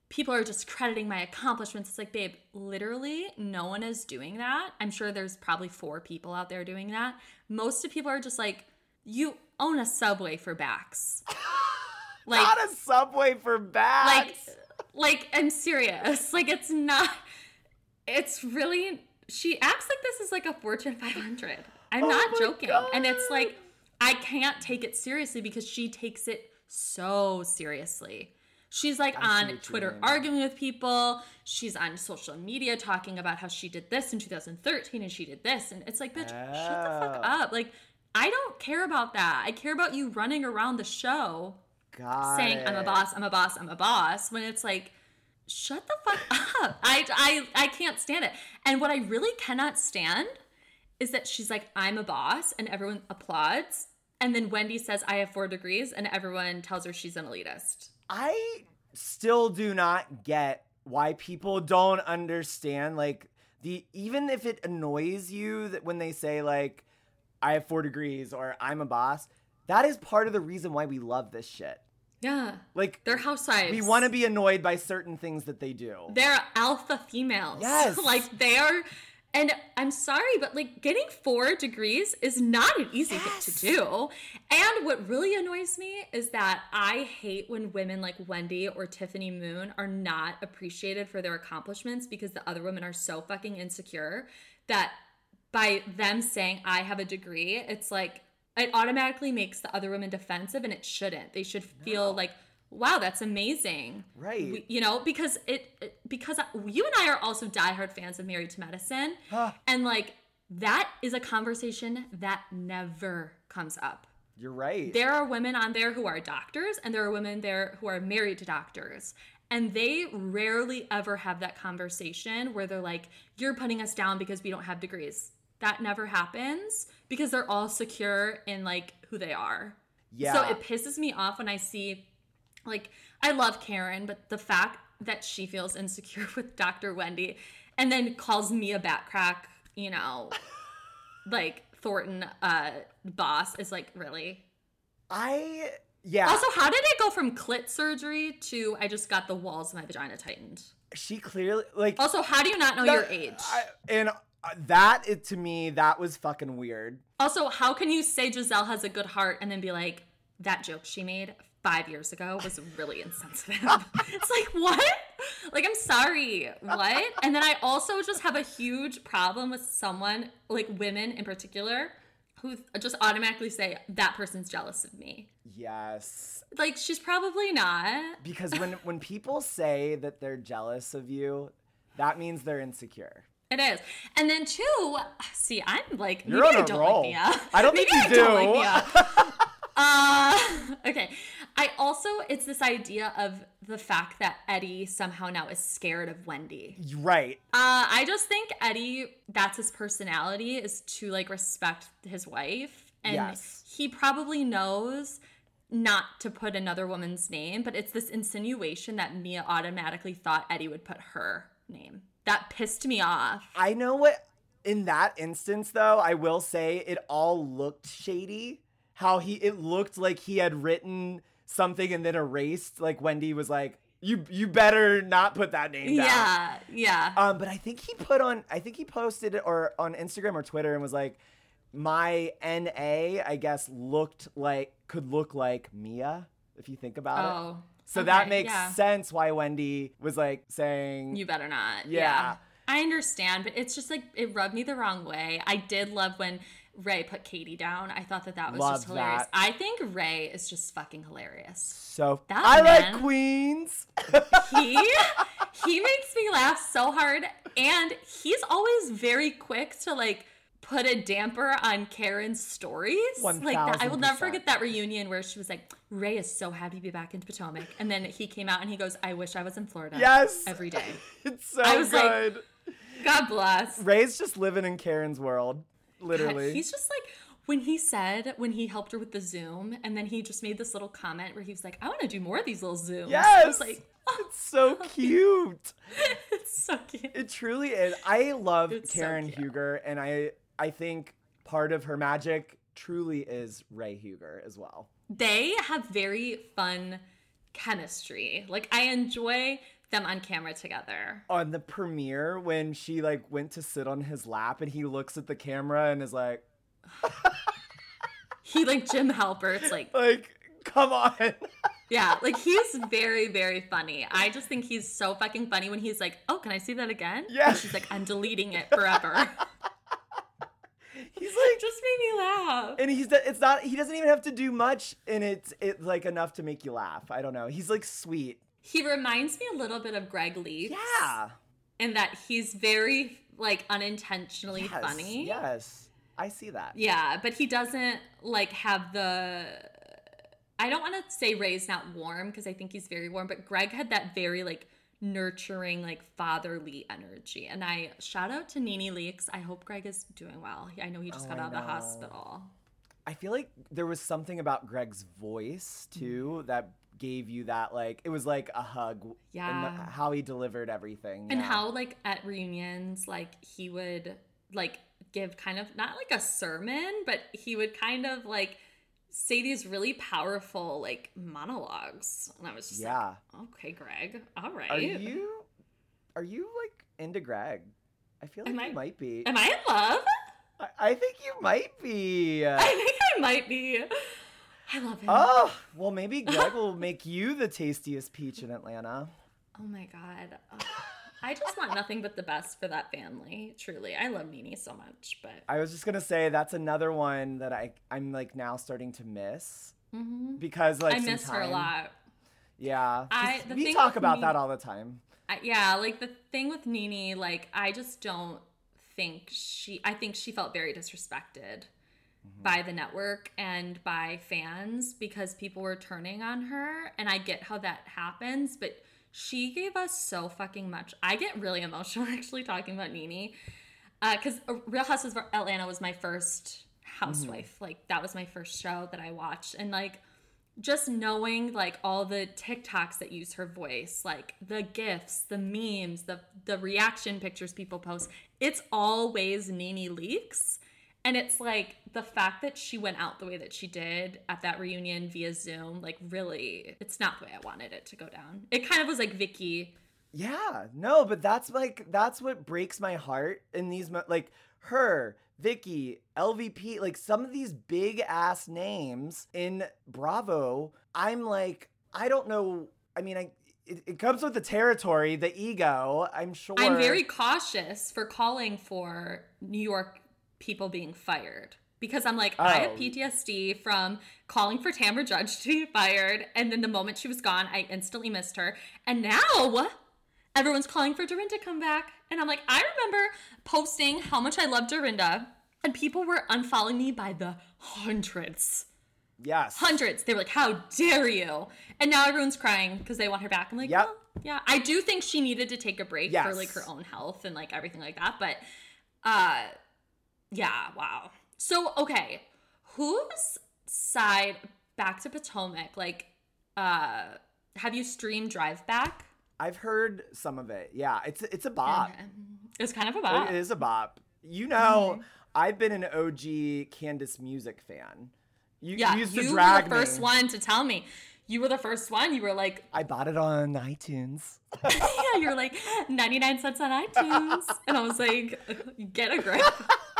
people are just crediting my accomplishments. It's like, babe, literally no one is doing that. I'm sure there's probably four people out there doing that. Most of people are just like, you own a subway for backs. Like not a subway for backs. Like like I'm serious. Like it's not it's really she acts like this is like a Fortune 500. I'm oh not joking. God. And it's like I can't take it seriously because she takes it so seriously. She's like I on Twitter arguing with people. She's on social media talking about how she did this in 2013 and she did this. And it's like, bitch, shut the fuck up. Like, I don't care about that. I care about you running around the show Got saying, it. I'm a boss, I'm a boss, I'm a boss. When it's like, shut the fuck up. I, I, I can't stand it. And what I really cannot stand is that she's like, I'm a boss, and everyone applauds. And then Wendy says, I have four degrees, and everyone tells her she's an elitist. I still do not get why people don't understand like the even if it annoys you that when they say like I have 4 degrees or I'm a boss, that is part of the reason why we love this shit. Yeah. Like they're housewives. We want to be annoyed by certain things that they do. They're alpha females. Yes. like they are and I'm sorry, but like getting four degrees is not an easy yes. thing to do. And what really annoys me is that I hate when women like Wendy or Tiffany Moon are not appreciated for their accomplishments because the other women are so fucking insecure that by them saying, I have a degree, it's like it automatically makes the other women defensive and it shouldn't. They should feel no. like wow, that's amazing. Right. We, you know, because it, it, because you and I are also diehard fans of Married to Medicine. Huh. And like that is a conversation that never comes up. You're right. There are women on there who are doctors and there are women there who are married to doctors. And they rarely ever have that conversation where they're like, you're putting us down because we don't have degrees. That never happens because they're all secure in like who they are. Yeah. So it pisses me off when I see like, I love Karen, but the fact that she feels insecure with Dr. Wendy and then calls me a bat crack, you know, like Thornton uh boss is like, really? I yeah. Also, how did it go from clit surgery to I just got the walls of my vagina tightened? She clearly like. Also, how do you not know that, your age? I, and uh, that it, to me, that was fucking weird. Also, how can you say Gizelle has a good heart and then be like, that joke she made five years ago was really insensitive. it's like, what? Like, I'm sorry, what? And then I also just have a huge problem with someone, like women in particular, who just automatically say, that person's jealous of me. Yes. Like, she's probably not. Because when, when people say that they're jealous of you, that means they're insecure. It is. And then two, see, I'm like, You're maybe on I don't roll. like Mia. I don't maybe think you I do. Don't like uh, okay. I also, it's this idea of the fact that Eddie somehow now is scared of Wendy. Right. Uh, I just think Eddie, that's his personality, is to like respect his wife. And yes. he probably knows not to put another woman's name, but it's this insinuation that Mia automatically thought Eddie would put her name. That pissed me off. I know what, in that instance, though, I will say it all looked shady. How he, it looked like he had written something and then erased. Like Wendy was like, "You you better not put that name down." Yeah, yeah. Um, but I think he put on, I think he posted it or on Instagram or Twitter and was like, "My NA, I guess, looked like could look like Mia if you think about oh, it." So okay, that makes yeah. sense why Wendy was like saying, You better not. Yeah. yeah. I understand, but it's just like it rubbed me the wrong way. I did love when Ray put Katie down. I thought that that was Love just hilarious. that. I think Ray is just fucking hilarious. "So That I man- like queens." He he makes me laugh so hard, and he's always very quick to like put a damper on Karen's stories. Like that. I will never forget that reunion where she was like, "Ray is so happy to be back in Potomac," and then he came out and he goes, "I wish I was in Florida." yes, every day. it's so I was like, good. God bless. Ray's just living in Karen's world, literally. God, he's just like, when he said when he helped her with the Zoom, and then he just made this little comment where he was like, "I want to do more of these little Zooms." I Yes. was like, oh, It's so cute. it's so cute. It truly is. I love It's Karen cute. Huger, and I I think part of her magic truly is Ray Huger as well. they have very fun chemistry. Like I enjoy them on camera together. On the premiere, when she like went to sit on his lap, and he looks at the camera and is like, He like Jim Halpert's like like, come on. yeah, like he's very very funny. I just think he's so fucking funny when he's like, "Oh, can I see that again?" Yeah. And she's like, "I'm deleting it forever." He's like, just made me laugh. and he's it's not he doesn't even have to do much, and it's it's like enough to make you laugh. I don't know. He's like sweet. He reminds me a little bit of Greg Leakes. Yeah. In that he's very like unintentionally Yes, funny. Yes, I see that. Yeah, but he doesn't like have the. I don't want to say Ray's not warm because I think he's very warm, but Greg had that very like nurturing, like fatherly energy. And I shout out to Nene Leakes. I hope Greg is doing well. I know he just Oh, got I out of the hospital. I feel like there was something about Greg's voice too mm. that gave you that like it was like a hug. Yeah. how he delivered everything. And yeah. how like at reunions, like he would like give kind of not like a sermon, but he would kind of like say these really powerful like monologues. And I was just Yeah. like, okay, Greg, all right. Are you are you like into Greg? I feel like Am you I- might be. Am I in love? I, I think you might be. I think I might be. I love him. Oh, well, maybe Greg will make you the tastiest peach in Atlanta. Oh my god. Ugh. I just want nothing but the best for that family. Truly, I love Nene so much, but I was just gonna say that's another one that I I'm like now starting to miss mm-hmm. because like I miss her a lot. Yeah, I- the we talk about me- that all the time. I, yeah, like the thing with Nene, like I just don't think she. I think she felt very disrespected by mm-hmm. the network and by fans because people were turning on her, and I get how that happens, but she gave us so fucking much. I get really emotional actually talking about Nene uh, because uh, Real Housewives of Atlanta was my first housewife. Mm-hmm. Like that was my first show that I watched, and like just knowing like all the TikToks that use her voice, like the gifs, the memes, the the reaction pictures people post, it's always Nene Leakes. And it's like the fact that she went out the way that she did at that reunion via Zoom, like really, it's not the way I wanted it to go down. It kind of was like Vicki. Yeah, no, but that's like that's what breaks my heart in these mo- like her, Vicki, LVP, like some of these big ass names in Bravo. I'm like, I don't know. I mean, I it, it comes with the territory, the ego. I'm sure. I'm very cautious for calling for New York people being fired because I'm like, I have Oh. PTSD from calling for Tamra Judge to be fired. And then the moment she was gone, I instantly missed her. And now everyone's calling for Dorinda to come back. And I'm like, I remember posting how much I love Dorinda, and people were unfollowing me by the hundreds. yes, Hundreds. They were like, How dare you? And now everyone's crying because they want her back. I'm like, Yep. well, yeah. I do think she needed to take a break for like her own health and like everything like that. But uh yeah, wow. So okay, whose side back to Potomac, like uh have you streamed Drive Back? I've heard some of it. Yeah, it's it's a bop. Okay. It's kind of a bop. It is a bop. You know, Mm-hmm. I've been an OG Candiace music fan. You, Yeah, you used to you drag were the first me. one to tell me. You were the first one. You were like, I bought it on iTunes. yeah, you were like 99 cents on iTunes. And I was like, get a grip.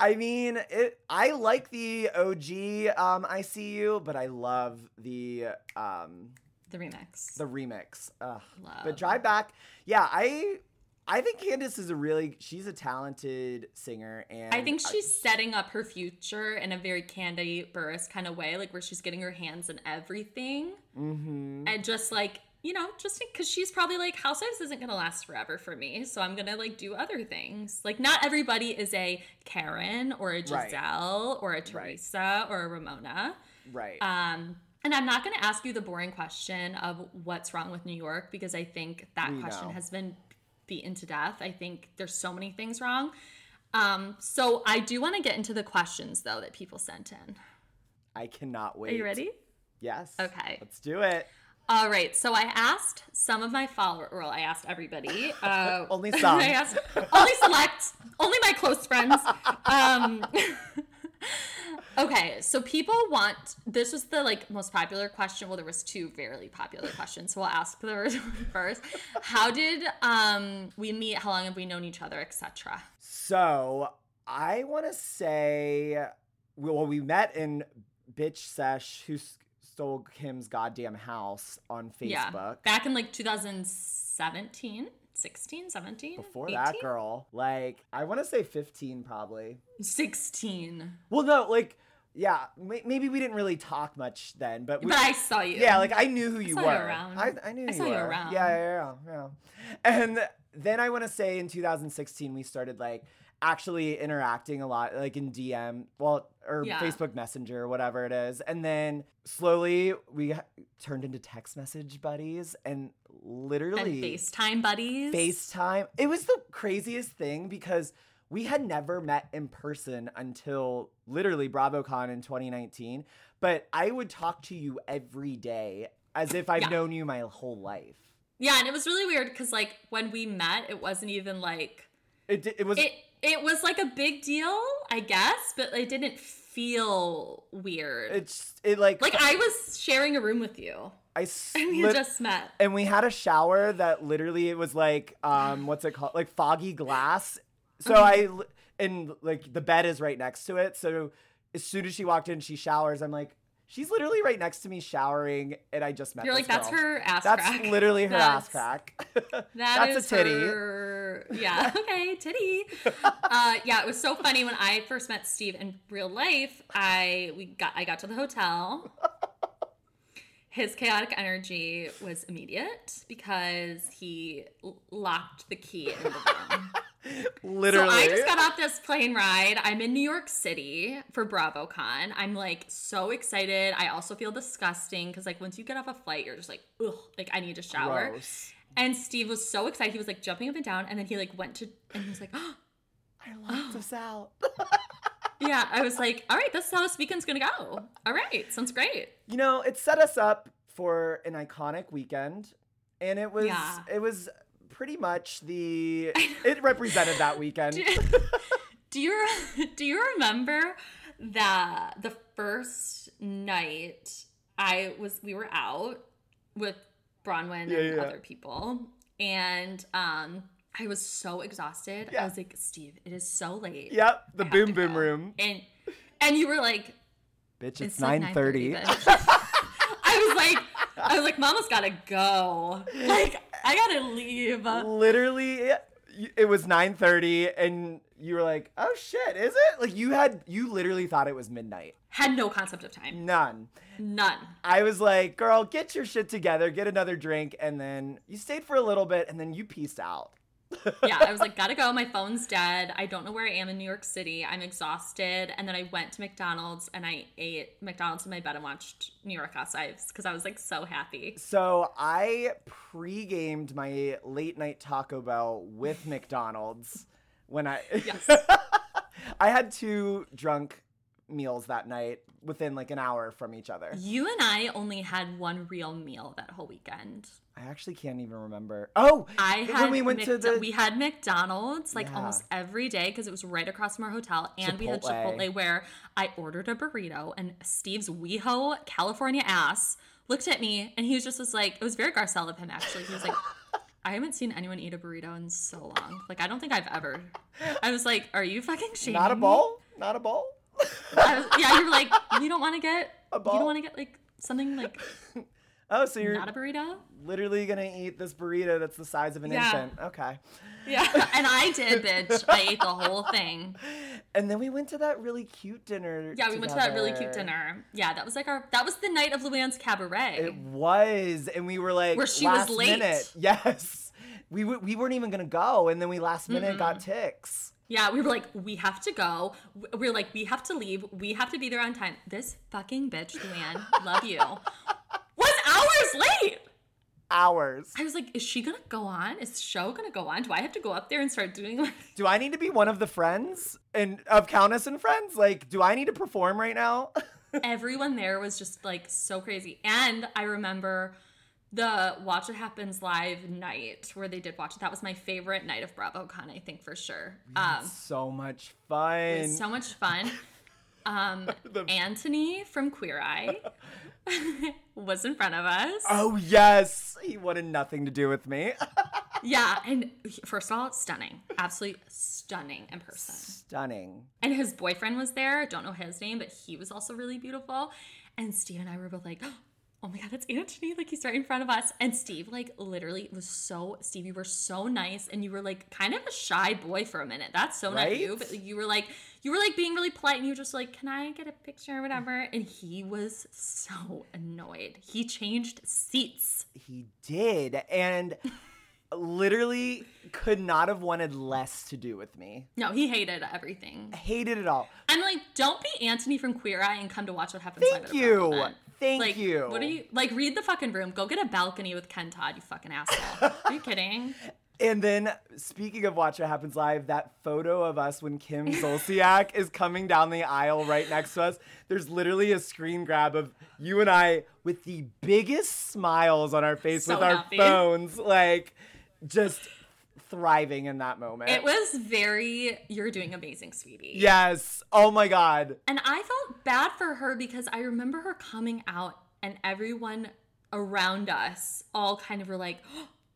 I mean, it. I like the OG um, I See You, but I love the um, The remix. the remix. Ugh. Love. But Drive Back, yeah, I I think Candiace is a really she's a talented singer, and I think she's setting up her future in a very Kandi Burruss kind of way, like where she's getting her hands in everything. hmm And just like, you know, just because she's probably like, Housewives isn't going to last forever for me. So I'm going to like do other things. Like, not everybody is a Karen or a Right. Gizelle or a Teresa or a Ramona. right. Um, and I'm not going to ask you the boring question of what's wrong with New York because I think that We question know. has been beaten to death. I think there's so many things wrong. Um, so I do want to get into the questions though that people sent in. I cannot wait. Are you ready? Yes. Okay. Let's do it. All right. So I asked some of my followers. Well, I asked everybody. Uh, Only some. I asked only select, only my close friends. Um, okay, so people want. This was the like most popular question. Well, there was two very popular questions. So we'll ask the first. How did um we meet? How long have we known each other, etc. So I want to say, well, we met in Bitch Sesh, who s- stole Kim's goddamn house on Facebook. Yeah, back in like 2017, 16, 17, Before 18? that girl, like I want to say 15 probably. 16. Well, no, like yeah, maybe we didn't really talk much then, but we, But I saw you. yeah, like I knew who you saw you were. around. I, I knew I you saw you were. around. Yeah, yeah, yeah, yeah. And then I want to say in 2016 we started like actually interacting a lot, like in DM, well, or Yeah. Facebook Messenger, whatever it is, and then slowly we turned into text message buddies, and and literally FaceTime buddies. FaceTime. It was the craziest thing because we had never met in person until literally BravoCon in 2019. But I would talk to you every day as if I've Yeah. known you my whole life. Yeah, and it was really weird because like when we met, it wasn't even like It, it was it. It was like a big deal, I guess, but it didn't feel weird. it's it like like I was sharing a room with you, I and we just met. and we had a shower that literally it was like um what's it called like foggy glass so Mm-hmm. i and like the bed is right next to it so as soon as she walked in she showers i'm like she's literally right next to me showering and i just met You're like, that's her ass that's crack. literally her ass That's- crack That that's is a titty her- Yeah. Okay, titty. Uh, yeah, it was so funny when I first met Steve in real life. I we got I got to the hotel. His chaotic energy was immediate because he l- locked the key in the room. literally So I just got off this plane ride. I'm in New York City for BravoCon. I'm like so excited. I also feel disgusting because like once you get off a flight, you're just like, ugh, like I need to shower. Gross. And Steve was so excited. He was like jumping up and down, and then he like went to, and he was like, oh, i locked us out yeah. I was like, all right, this is how this weekend's gonna go. All right, sounds great. you know it set us up for an iconic weekend and it was Yeah. it was pretty much the it represented that weekend Do you do you remember that the first night I was we were out with Braunwyn Yeah, and yeah. other people, and um, I was so exhausted. Yeah. I was like, Steve, it is so late. yep the I boom boom go." room And and you were like, bitch it's, it's like 9.30 bitch. I was like, I was like, Mama's gotta go. Like, I gotta leave. literally it- was 9.30 and you were like oh shit is it like you had you literally thought it was midnight Had no concept of time. none None. i was like girl get your shit together get another drink and then you stayed for a little bit and then you pieced out yeah, I was like, gotta go. My phone's dead. I don't know where I am in New York City. I'm exhausted. And then I went to McDonald's and I ate McDonald's in my bed and watched New York Housewives because I was like so happy. so i pre-gamed my late night taco bell with mcdonald's when i Yes. i had two drunk meals that night within like an hour from each other You and I only had one real meal that whole weekend. I actually can't even remember. Oh, I when had we went to the we had McDonald's like Yeah. almost every day because it was right across from our hotel, and we had Chipotle. Chipotle where I ordered a burrito, and Steve's WeHo California ass looked at me, and he was just was like, it was very Garcelle of him actually. He was like, I haven't seen anyone eat a burrito in so long. Like I don't think I've ever. I was like, are you fucking shaming not a me?" bowl, not a bowl. Was, yeah, you're like, you don't want to get, A you don't want to get like something like Oh, so you're not a burrito. literally gonna eat this burrito that's the size of an Yeah. infant. Okay. Yeah, and I did, bitch. I ate the whole thing. And then we went to that really cute dinner. Yeah, we went to that really cute dinner. Yeah, that was like our that was the night of Luann's cabaret. It was, and we were like, Where she was last late. minute. Yes, we w- we weren't even gonna go, and then we last minute got ticks. yeah, we were like, we have to go. We're like, we have to leave. We have to be there on time. This fucking bitch, Luann, love you, was hours late. hours. I was like, is she gonna go on? Is the show gonna go on? Do I have to go up there and start doing like Do I need to be one of the friends and of Countess and Friends? Like, do I need to perform right now? everyone there was just like so crazy. And I remember the Watch What Happens Live night where they did watch it. That was my favorite night of BravoCon, I think for sure. Um, so much fun. it was so much fun. Um, Anthony from Queer Eye was in front of us. oh yes, he wanted nothing to do with me. Yeah, and he- first of all, stunning, absolutely stunning in person. Stunning. And his boyfriend was there. Don't know his name, but he was also really beautiful. And Steve and I were both like, oh my God, that's Anthony. Like, he's right in front of us. And Steve, like, literally was so, Steve, you were so nice. And you were, like, kind of a shy boy for a minute. That's so not you. Right? But you were, like, you were, like, being really polite. And you were just like, can I get a picture or whatever? And he was so annoyed. He changed seats. He did, and literally could not have wanted less to do with me. No, he hated everything. Hated it all. I'm like, don't be Anthony from Queer Eye and come to watch what happens. Thank you. Thank like, you. What are you like? Read the fucking room. Go get a balcony with Ken Todd. You fucking asshole. are you kidding? And then, speaking of Watch What Happens Live, that photo of us when Kim Zolciak is coming down the aisle right next to us, there's literally a screen grab of you and I with the biggest smiles on our face So with our happy. phones, like just thriving in that moment. It was very. You're doing amazing, sweetie. Yes. Oh my God. And I felt bad for her because I remember her coming out and everyone around us all kind of were like,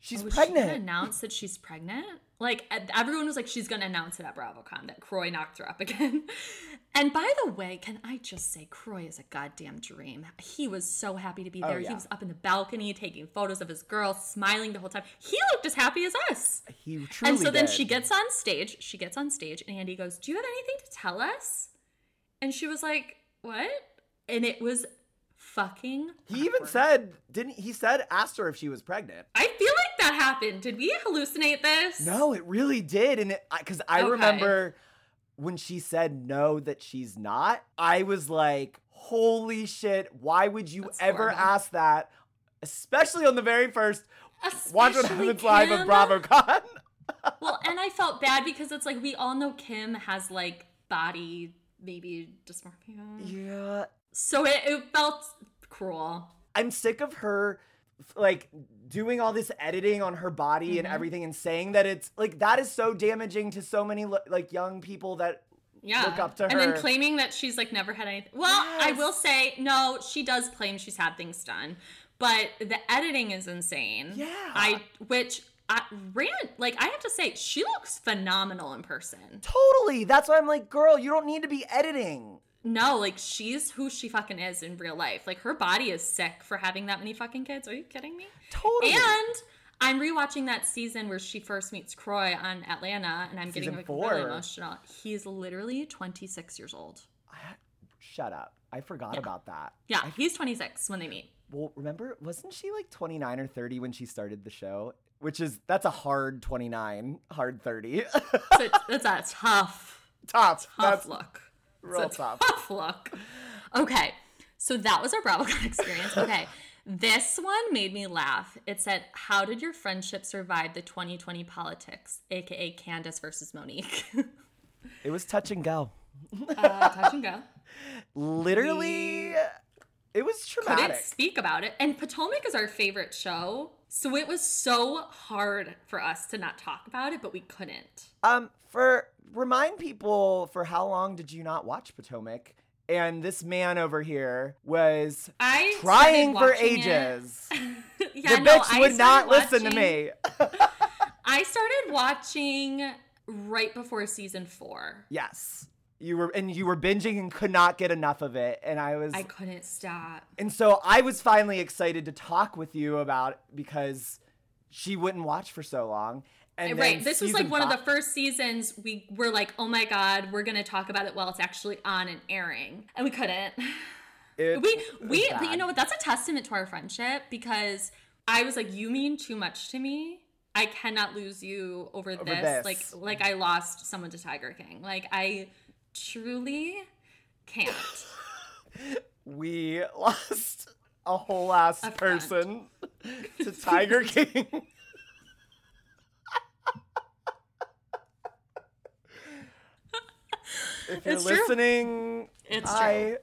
She's oh, is She gonna pregnant. announce that she's pregnant. Like everyone was like, she's gonna announce it at BravoCon that Kroy knocked her up again. and by the way, can I just say, Kroy is a goddamn dream. He was so happy to be oh, there. Oh, yeah. He was up in the balcony taking photos of his girl, smiling the whole time. He looked as happy as us. He truly and so then she gets on stage. She gets on stage, and Andy goes, "Do you have anything to tell us?" And she was like, "What?" And it was fucking. He even said, didn't he said asked her if she was pregnant. I feel that happened. Did we hallucinate this? No, it really did, and it because I Okay. remember when she said no that she's not. I was like, "Holy shit! Why would you That's ever horrible. ask that?" Especially on the very first Watch What Happens Live of. BravoCon. Well, and I felt bad because it's like we all know Kim has like body maybe dysmorphia. yeah, So it, it felt cruel. I'm sick of her like doing all this editing on her body and Mm-hmm. everything and saying that it's like that is so damaging to so many like young people that Yeah. look up to her. And then claiming that she's like never had anything. Well, I will say, no, she does claim she's had things done. But the editing is insane. Yeah. I which I ran like I have to say, she looks phenomenal in person. totally. That's why I'm like, girl, you don't need to be editing. No, like she's who she fucking is in real life. Like her body is sick for having that many fucking kids. Are you kidding me? Totally. And I'm rewatching that season where she first meets Kroy on Atlanta, and I'm getting like four. really emotional. He's literally 26 years old. Shut up. I forgot about that. Yeah, he's 26 when they meet. Well, remember, wasn't she like 29 or 30 when she started the show? Which is, that's a hard 29, hard 30. So it's a tough, tough. tough That's look. Real It's a tough. tough look. Okay, so that was our BravoCon experience. Okay, this one made me laugh. It said, "How did your friendship survive the 2020 politics, aka Candiace versus Monique?" It was touch and go. uh, touch and go. Literally, it was traumatic. Couldn't speak about it, and Potomac is our favorite show, so it was so hard for us to not talk about it, but we couldn't. Um, for remind people, for how long did you not watch Potomac? And this man over here was I trying for ages. yeah, the no, bitch would not started listen to me. I started watching right before season four. yes. You were and you were binging and could not get enough of it. And I was I couldn't stop. and so I was finally excited to talk with you about because she wouldn't watch for so long. And right. This was like one of the first seasons we were like, oh my God, we're going to talk about it while it's actually on and airing. And we couldn't. it We, we, but you know what? That's a testament to our friendship because I was like, you mean too much to me. I cannot lose you over, this. this. Like, like I lost someone to Tiger King. Like, I truly can't. we lost a whole ass front. person to Tiger King. If you're It's true. listening, It's I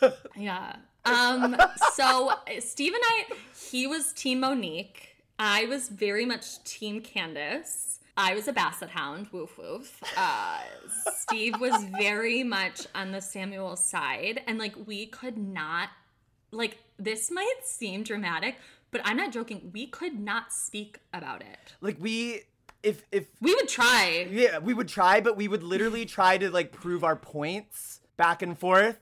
Yeah. Um, so Steve and I, he was Team Monique. I was very much Team Candiace. I was a basset hound, woof woof. Uh, Steve was very much on the Samuel side, and like we could not, like this might seem dramatic, but I'm not joking. We could not speak about it. like we if if We would try. yeah, we would try, but we would literally try to like prove our points back and forth.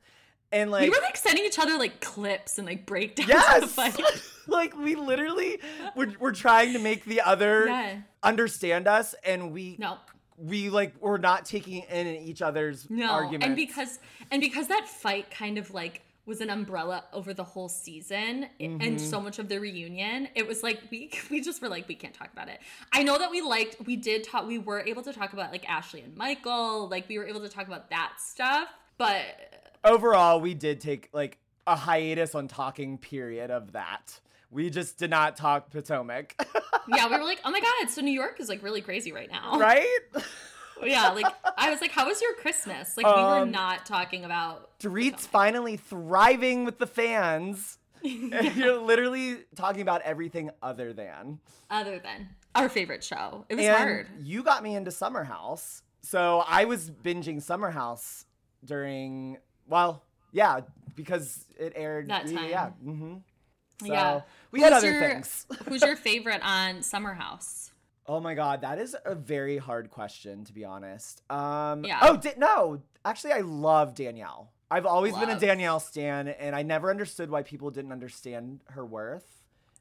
And like We were like sending each other like clips and like breakdowns of the fight. like we literally we're, we're trying to make the other Yeah. understand us and we No, we like we're not taking in each other's No, arguments. and because and because that fight kind of like was an umbrella over the whole season Mm-hmm. and so much of the reunion, it was like we we just were like we can't talk about it. I know that we liked we did talk we were able to talk about like Ashley and Michael, like we were able to talk about that stuff, but overall we did take like a hiatus on talking period of that. We just did not talk Potomac. yeah, we were like, "Oh my god, so New York is like really crazy right now." right? Yeah, like I was like, "How was your Christmas?" Like we were Um, not talking about Dorit's finally thriving with the fans. And You're literally talking about everything other than. other than our favorite show. It was and hard. you got me into Summer House. So I was binging Summer House during, well, yeah, because it aired. That yeah, time. Yeah. hmm So yeah. we had Who's other your- things. Who's your favorite on Summer House? Oh my God, that is a very hard question, to be honest. Um, Yeah. Oh, no. Actually, I love Danielle. I've always been a Danielle stan, and I never understood why people didn't understand her worth.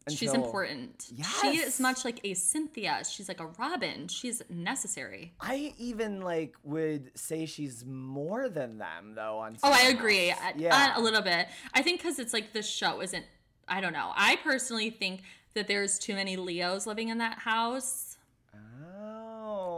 She's until- important. She is much like a Cynthia. She's like a Robin. She's necessary. I even like would say she's more than them though. On Oh, I agree. Yeah, uh, a little bit. I think because it's like the show isn't. I don't know. I personally think that there's too many Leos living in that house.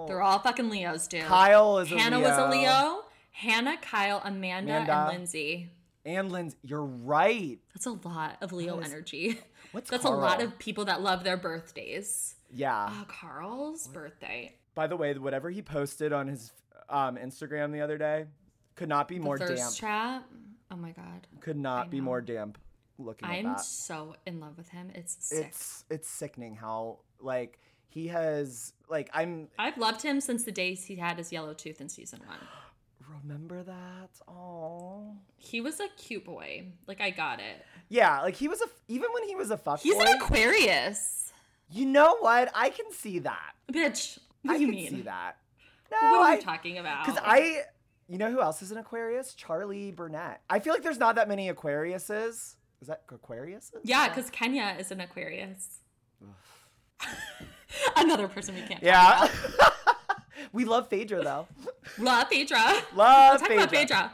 They're all fucking Leos, dude. Kyle is a Leo. Hannah was a Leo. Hannah, Kyle, Amanda, Amanda. and Lindsay. and Lindsay. You're right. That's a lot of Leo is- energy. What's That's a lot of people that love their birthdays. Yeah. Oh, Carl's birthday. By the way, whatever he posted on his um, Instagram the other day could not be The more thirst damp. trap. Oh my god. Could not be more damp. Looking at I'm so in love with him. It's sick. it's it's sickening how like he has like I'm I've loved him since the days he had his yellow tooth in season one. remember that oh He was a cute boy. Like I got it. yeah like he was a even when he was a fuck He's boy, an Aquarius. you know what I can see that Bitch. What I do you can mean? see that no What are I you talking about? because I you know who else is an Aquarius Charlie Burnett I feel like there's not that many Aquariuses is that Aquarius? Yeah, because Kenya is an Aquarius. Another person we can't. yeah we love Phaedra though Love Phaedra. love Phaedra. Phaedra.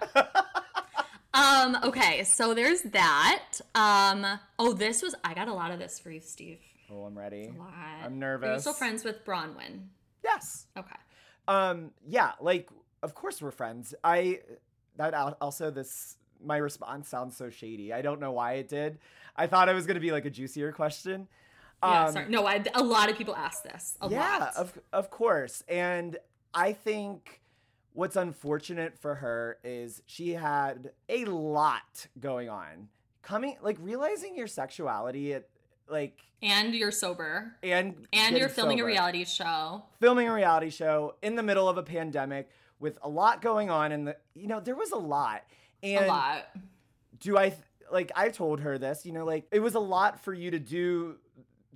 um. Okay. So there's that. Um. Oh, this was. I got a lot of this for you, Steve. oh I'm ready A lot. I'm Are you nervous still friends with Braunwyn? yes Okay. Um, yeah, like of course we're friends. I that also this my response sounds so shady. I don't know why it did. I thought it was gonna be like a juicier question. Yeah. Um, sorry. No. I, a lot of people ask this. A yeah, lot. of of course. And I think what's unfortunate for her is she had a lot going on. Coming like realizing your sexuality at like and you're sober. and And you're filming a reality show. filming a reality show in the middle of a pandemic with a lot going on and the you know there was a lot and a lot. do i th- like i told her this you know like it was a lot for you to do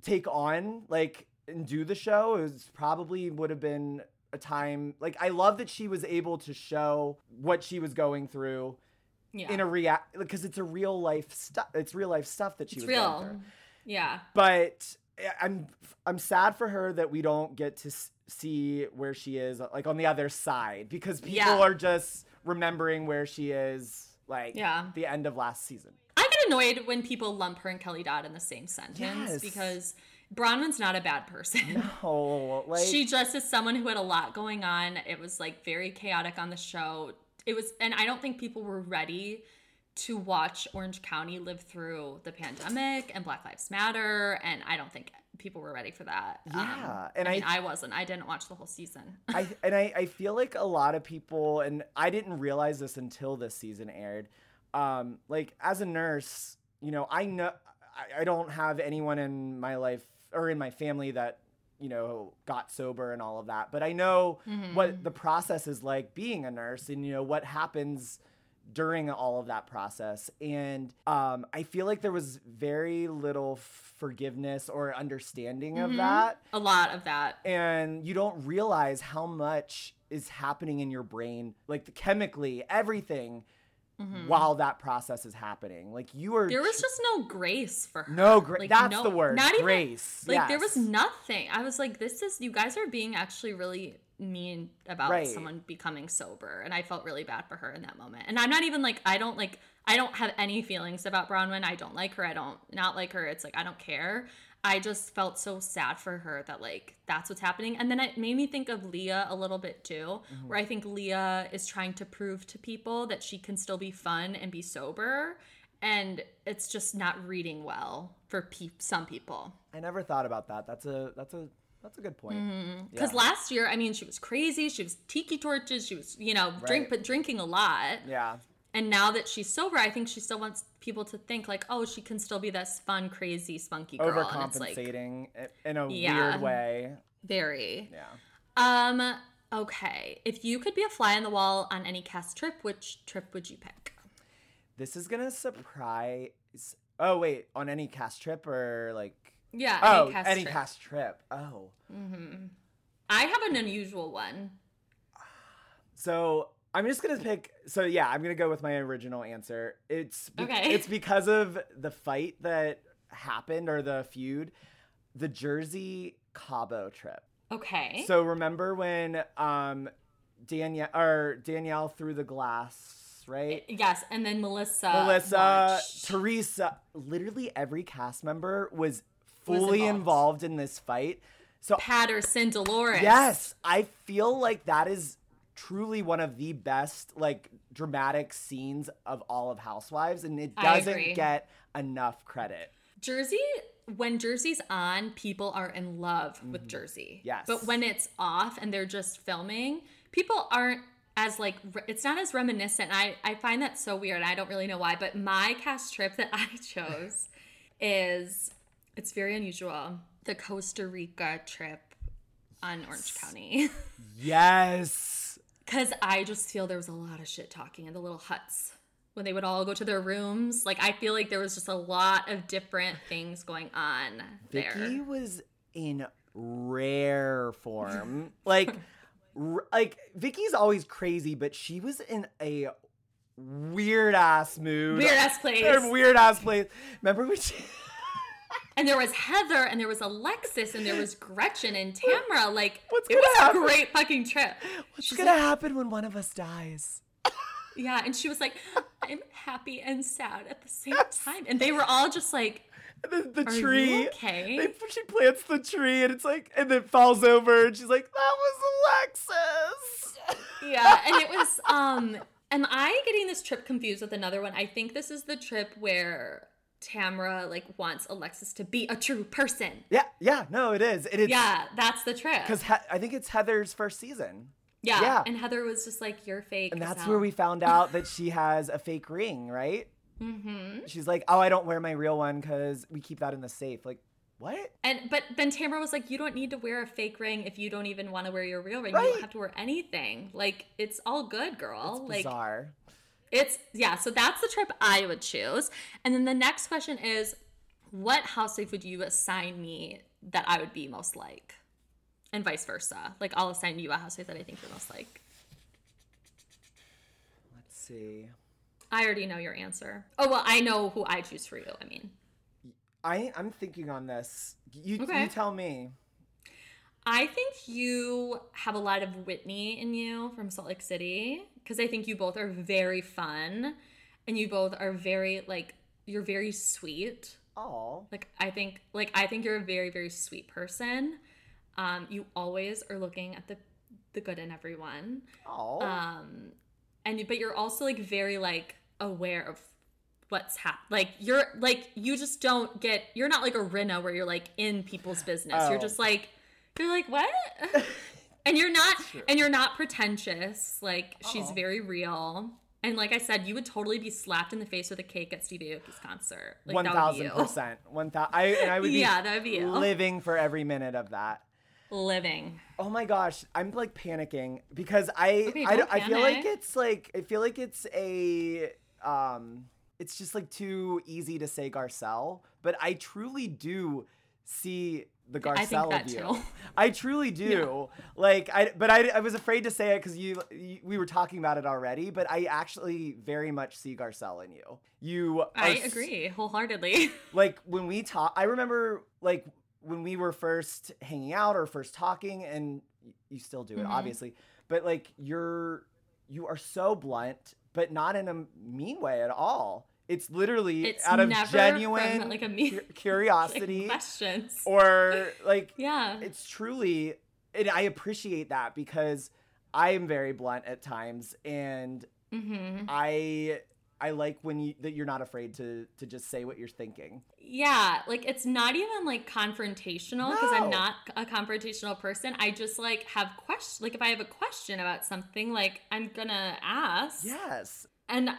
take on like and do the show it was probably would have been a time like i love that she was able to show what she was going through Yeah. in a real because it's a real life stuff it's real life stuff that she it's was going real. through Yeah. but eh, I'm I'm sad for her that we don't get to see where she is like on the other side because people Yeah. are just remembering where she is like Yeah. the end of last season. Annoyed when people lump her and Kelly Dodd in the same sentence Yes. because Braunwyn's not a bad person. Oh, like she just is someone who had a lot going on. It was like very chaotic on the show. It was, and I don't think people were ready to watch Orange County live through the pandemic and Black Lives Matter, and I don't think people were ready for that. Um, Yeah, and I, mean, I- I wasn't. I didn't watch the whole season. I and I, I feel like a lot of people and I didn't realize this until this season aired. Um, like as a nurse, you know, I know I, I don't have anyone in my life or in my family that you know got sober and all of that, but I know what the process is like being a nurse and you know what happens during all of that process. And um, i feel like there was very little forgiveness or understanding of that. A lot of that. and you don't realize how much is happening in your brain like chemically everything while that process is happening like you are Mm-hmm. There was just no grace for her. No grace. Like, that's no- the word, Not even grace, Like there was nothing. I was like, this is you guys are being actually really mean about Right. someone becoming sober, and I felt really bad for her in that moment. And I'm not even like I don't like I don't have any feelings about Braunwyn. I don't like her. I don't not like her. It's like I don't care. I just felt so sad for her that like that's what's happening. And then it made me think of Leah a little bit too, Mm-hmm. where I think Leah is trying to prove to people that she can still be fun and be sober. And it's just not reading well for pe- some people. i never thought about that that's a that's a that's a good point Because Yeah. last year, I mean, she was crazy. She was tiki torches. She was, you know, drink Right. but drinking a lot. yeah And now that she's sober, I think she still wants people to think like, oh, she can still be this fun, crazy, spunky girl. It's like overcompensating in a Yeah. weird way very. yeah Um. Okay. If you could be a fly on the wall on any cast trip, which trip would you pick? this is gonna surprise oh wait on any cast trip or like Yeah. oh Any cast any trip. cast trip oh Mm-hmm. I have an unusual one. So I'm just gonna pick. So yeah, I'm gonna go with my original answer. It's be- Okay. It's because of the fight that happened or the feud, the Jersey Cabo trip. Okay. So remember when um Danielle or Danielle threw the glass, right? yes, and then Melissa. Melissa, launched. Teresa, literally every cast member was fully involved. involved in this fight. So Patterson, Dolores. Yes, I feel like that is truly one of the best like dramatic scenes of all of Housewives and it doesn't get enough credit. Jersey, when Jersey's on, people are in love with Jersey. Mm-hmm. Yes. But when it's off and they're just filming, people aren't as like it's not as reminiscent. I I find that so weird. I don't really know why, but my cast trip that I chose is it's very unusual. The Costa Rica trip on Orange County. Yes. Cuz I just feel there was a lot of shit talking in the little huts when they would all go to their rooms. Like I feel like there was just a lot of different things going on there. Vicki was in rare form. like r- like Vicki's always crazy, but she was in a weird ass mood. Weird ass place. Weird ass place. Remember when she And there was Heather and there was Alexis and there was Gretchen and Tamra. Like What's it was happen? a great fucking trip. What's She's gonna like- happen when one of us dies? Yeah, and she was like, I'm happy and sad at the same time. And they were all just like, the, the tree. okay? They, she plants the tree and it's like, and then falls over and she's like, that was Alexis. yeah and it was um am i getting this trip confused with another one i think this is the trip where Tamra like wants alexis to be a true person yeah, yeah, no, it is. It is. yeah that's the trip Because he- I think it's Heather's first season. yeah. yeah. and heather was just like you're fake And that's hell." where we found out that she has a fake ring, right? Mm-hmm. She's like, oh, I don't wear my real one because we keep that in the safe. Like, what? and but then Tamra was like you don't need to wear a fake ring if you don't even want to wear your real ring you don't have to wear anything like it's all good girl like Bizarre. It's yeah, so that's the trip I would choose. And then the next question is what housewife would you assign me that I would be most like? And vice versa. Like I'll assign you a housewife that I think you're most like. Let's see. I already know your answer. Oh well, I know who I choose for you. I mean, I I'm thinking on this. You Okay. you tell me. I think you have a lot of Whitney in you from Salt Lake City because I think you both are very fun and you both are very like you're very sweet. Oh, Like I think like I think you're a very very sweet person. Um you always are looking at the the good in everyone. oh. Um and but you're also like very like aware of what's hap like you're like you just don't get you're not like a Rinna where you're like in people's business. You're Oh. just like you're like what? and you're not and you're not pretentious. Like she's very real. And like I said, you would totally be slapped in the face with a cake at Stevie Aoki's concert. Like One that would be thousand you. percent. One thousand. I and I would be Yeah, that would be you. living for every minute of that. Living. Oh my gosh, I'm like panicking because I Okay, I, don't I feel like it's like I feel like it's a um it's just like too easy to say Garcelle, but I truly do see the Garcelle I you. I truly do. Like I but I, I was afraid to say it cuz you, you we were talking about it already, but I actually very much see Garcelle in you. You I agree wholeheartedly. like when we talk i remember like when we were first hanging out or first talking and you still do it Mhm. obviously but like you're you are so blunt but not in a mean way at all it's literally It's out of never from, genuine like, a mean- cu- curiosity questions. or like yeah. it's truly and i appreciate that because i am very blunt at times and hmm i i like when you that you're not afraid to to just say what you're thinking Yeah, like it's not even like confrontational because I'm not a confrontational person. I just like have questions. Like if I have a question about something, like I'm gonna ask. yes And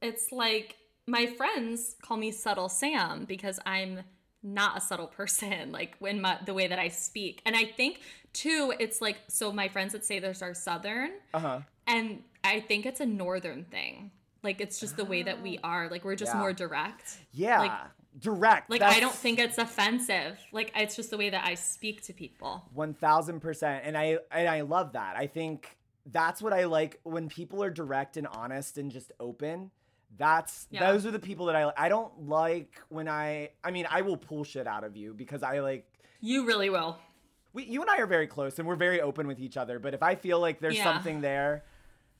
it's like my friends call me subtle Sam because I'm not a subtle person, like when my the way that I speak. And I think too, it's like so my friends that say theirs are southern, uh-huh and I think it's a northern thing. Like it's just the way that we are. Like we're just Yeah. more direct. Yeah. Like- direct. Like I don't think it's offensive. Like it's just the way that I speak to people. one thousand percent. And I and I love that. I think that's what I like when people are direct and honest and just open. That's Yeah. those are the people that I I don't like when I I mean I will pull shit out of you because I like You really will. we you and I are very close and we're very open with each other. But if I feel like there's Yeah. something there,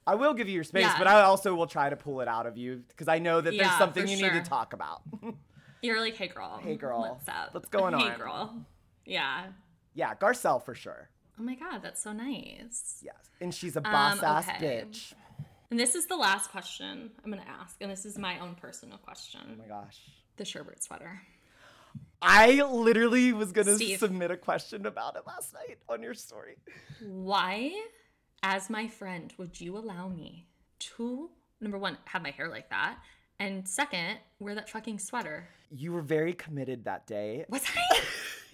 I will give you your space, Yeah. but I also will try to pull it out of you because I know that there's something you sure. need to talk about. You're like, hey girl. Hey, girl. What's up? What's going Hey on?" Hey girl. Yeah. yeah, Garcelle for sure. Oh my god, that's so nice. Yes. And she's a boss ass Um, okay. bitch. And this is the last question I'm gonna ask, and this is my own personal question. Oh my gosh. The sherbet sweater. I literally was gonna Steve. submit a question about it last night on your story. Why, as my friend, would you allow me to number one, have my hair like that? And second, wear that fucking sweater. You were very committed that day. Was I?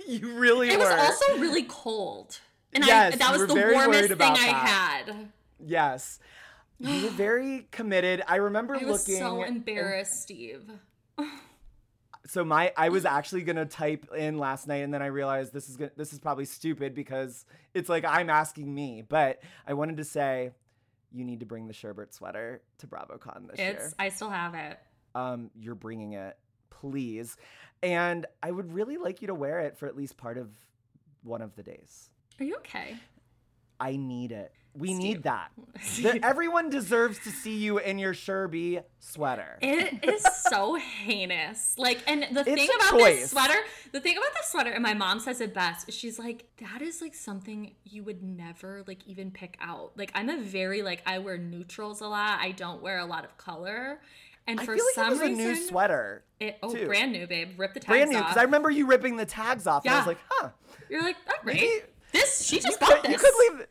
You really were. It were. was also really cold. And Yes, I, that was the warmest thing I had. yes. You were very committed. I remember I was looking. so and- embarrassed, Steve. so my I was actually gonna type in last night, and then I realized this is gonna, this is probably stupid because it's like I'm asking me, but I wanted to say you need to bring the sherbet sweater to BravoCon this year. It's I still have it. um, you're bringing it, please. And I would really like you to wear it for at least part of one of the days. Are you okay? I need it. We Steve. need that. The- everyone deserves to see you in your Sherby sweater. It is so heinous. Like, and the It's thing about choice. this sweater, the thing about this sweater, and my mom says it best. She's like, that is like something you would never like even pick out. Like, I'm a very like I wear neutrals a lot. I don't wear a lot of color. And I for feel like some it was reason, a new sweater. It, oh, too. brand new, babe. Rip the tags Brand new. Because I remember you ripping the tags off, and I was like, huh. You're like, right. Maybe- This she You just could, got you could leave.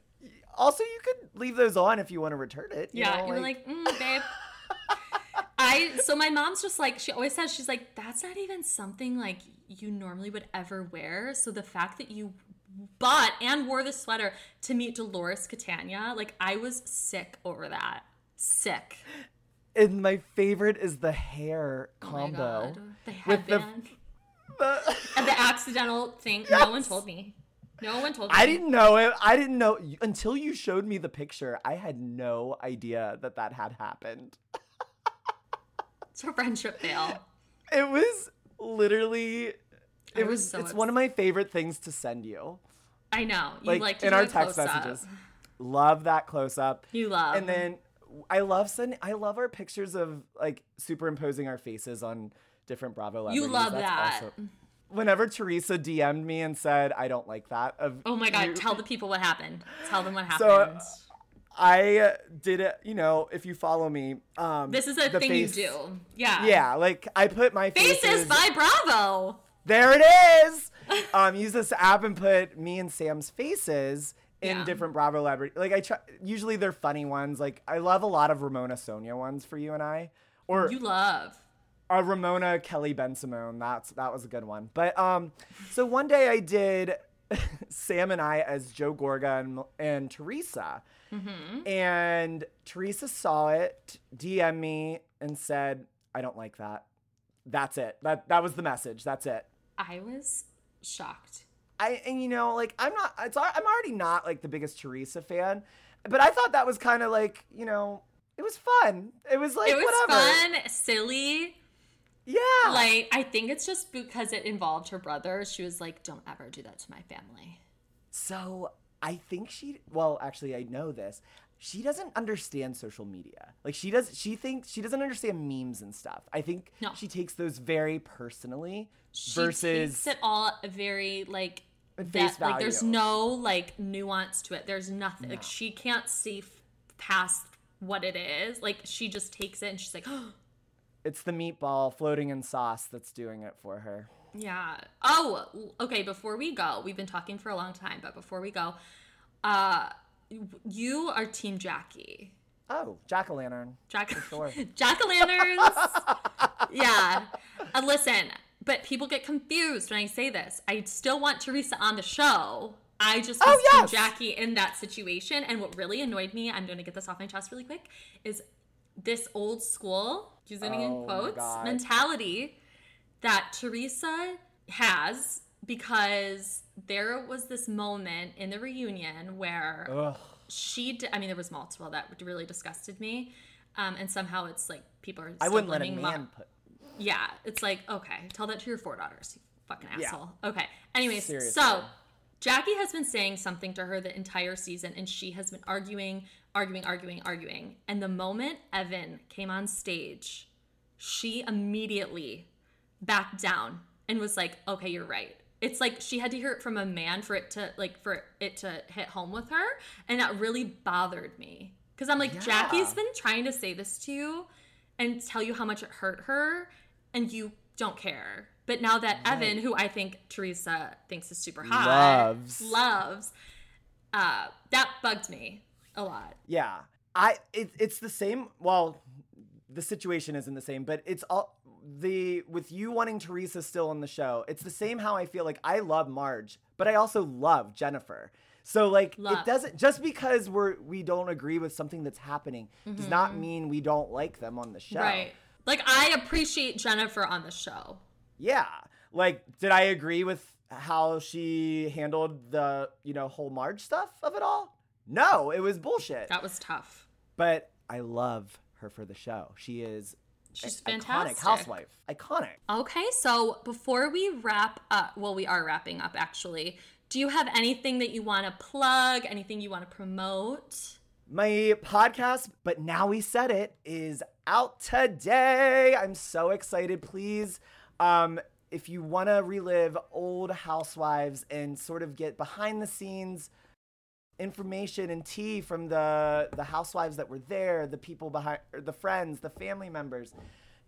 Also, you could leave those on if you want to return it. you Yeah, know, you were like, mm, babe. I so my mom's just like she always says she's like that's not even something like you normally would ever wear. So the fact that you bought and wore the sweater to meet Dolores Catania, like I was sick over that. Sick. and my favorite is the hair Oh combo. God. The with the- The- and the accidental thing. No one told me. No one told me. I didn't know it. I didn't know until you showed me the picture. I had no idea that that had happened. It's a friendship fail. It was literally. I It was was. so it's one of my favorite things to send you. I know. You Like, like, to in do our a text messages. Love that close up. You love. And then I love send. I love our pictures of like superimposing our faces on different Bravo. You love That's that. also- whenever Teresa DM'd me and said I don't like that. Of Oh my god, you- tell the people what happened. Tell them what happened. So. I did it. You know, if you follow me, um, This is a thing face- you do. Yeah. Yeah, like I put my Faces faces by Bravo. There it is. um, use this app and put me and Sam's faces in Yeah. different Bravo library. Like I try. Usually they're funny ones. Like I love a lot of Ramona Sonia ones for you and I, or You love. A Ramona Kelly Bensimon. That's that was a good one. But um, so one day I did Sam and I as Joe Gorga and, and Teresa, and Teresa saw it, DM me, and said, "I don't like that." That's it. That that was the message. That's it. I was shocked. I and you know like I'm not it's I'm already not like the biggest Teresa fan, but I thought that was kind of like you know it was fun. It was like It was whatever. fun, silly. Yeah. Like, I think it's just because it involved her brother. She was like, don't ever do that to my family. so I think she well actually I know this. She doesn't understand social media. Like she does she thinks she doesn't understand memes and stuff. I think No. she takes those very personally She versus takes it all very, like, face that, like, there's no, like, nuance to it. There's nothing. Like, she can't see f- past what it is. Like, she just takes it and she's like, oh, it's the meatball floating in sauce that's doing it for her. Yeah. Oh, okay. Before we go, we've been talking for a long time, but before we go, uh, you are Team Jackie. Oh, jack o' lantern. Jack sure. Jack o' lanterns. yeah. Uh, listen, but people get confused when I say this. I still want Teresa on the show. I just was Oh, Team yes. Jackie in that situation. And what really annoyed me, I'm going to get this off my chest really quick, is this old school, using Oh, in quotes, mentality that Teresa has because there was this moment in the reunion where Ugh. she d- i mean there was multiple that really disgusted me um, and somehow it's like people are I wouldn't let a man put yeah it's like okay tell that to your four daughters you fucking Yeah. asshole okay anyways Seriously. so jackie has been saying something to her the entire season and she has been arguing arguing arguing arguing and the moment evan came on stage she immediately backed down and was like, "Okay, you're right." It's like she had to hear it from a man for it to like for it to hit home with her, and that really bothered me because I'm like, Jackie's been trying to say this to you and tell you how much it hurt her, and you don't care. But now that Evan, who I think Teresa thinks is super hot, Loves. loves, uh, that bugged me a lot. Yeah, I it, it's the same. Well, the situation isn't the same, but it's all the with you wanting Teresa still on the show. It's the same how I feel like I love Marge, but I also love Jennifer. So like Love. it doesn't just because we're we don't agree with something that's happening does not mean we don't like them on the show. Mm-hmm. Right. Like I appreciate Jennifer on the show. Yeah. Like, did I agree with how she handled the, you know, whole Marge stuff of it all? No, it was bullshit. That was tough. But I love her for the show. She is She's a- fantastic. iconic housewife. Iconic. Okay, so before we wrap up, well, we are wrapping up actually. Do you have anything that you want to plug? Anything you want to promote? My podcast, but now we said it, is out today. I'm so excited. Please, um, if you want to relive old housewives and sort of get behind the scenes information and tea from the the housewives that were there, the people behind, or the friends, the family members,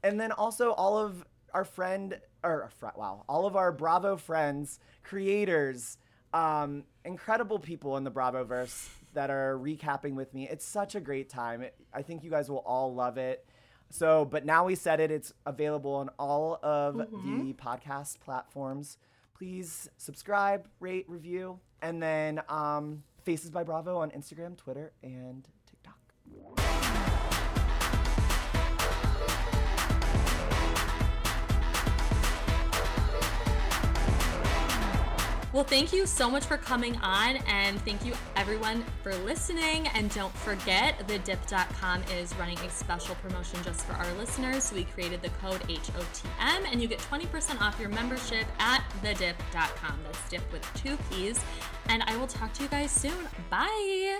and then also all of our friend or fr- wow, all of our Bravo friends, creators, um, incredible people in the Bravoverse that are recapping with me. It's such a great time. It, I think you guys will all love it. So, but now we said it. It's available on all of the podcast platforms. Please subscribe, rate, review, and then um, Faces by Bravo on Instagram, Twitter, and Well, thank you so much for coming on, and thank you everyone for listening. And don't forget, thedipp.com is running a special promotion just for our listeners. So we created the code HOTM, and you get 20% off your membership at thedipp.com. That's dip with two P's. And I will talk to you guys soon. Bye.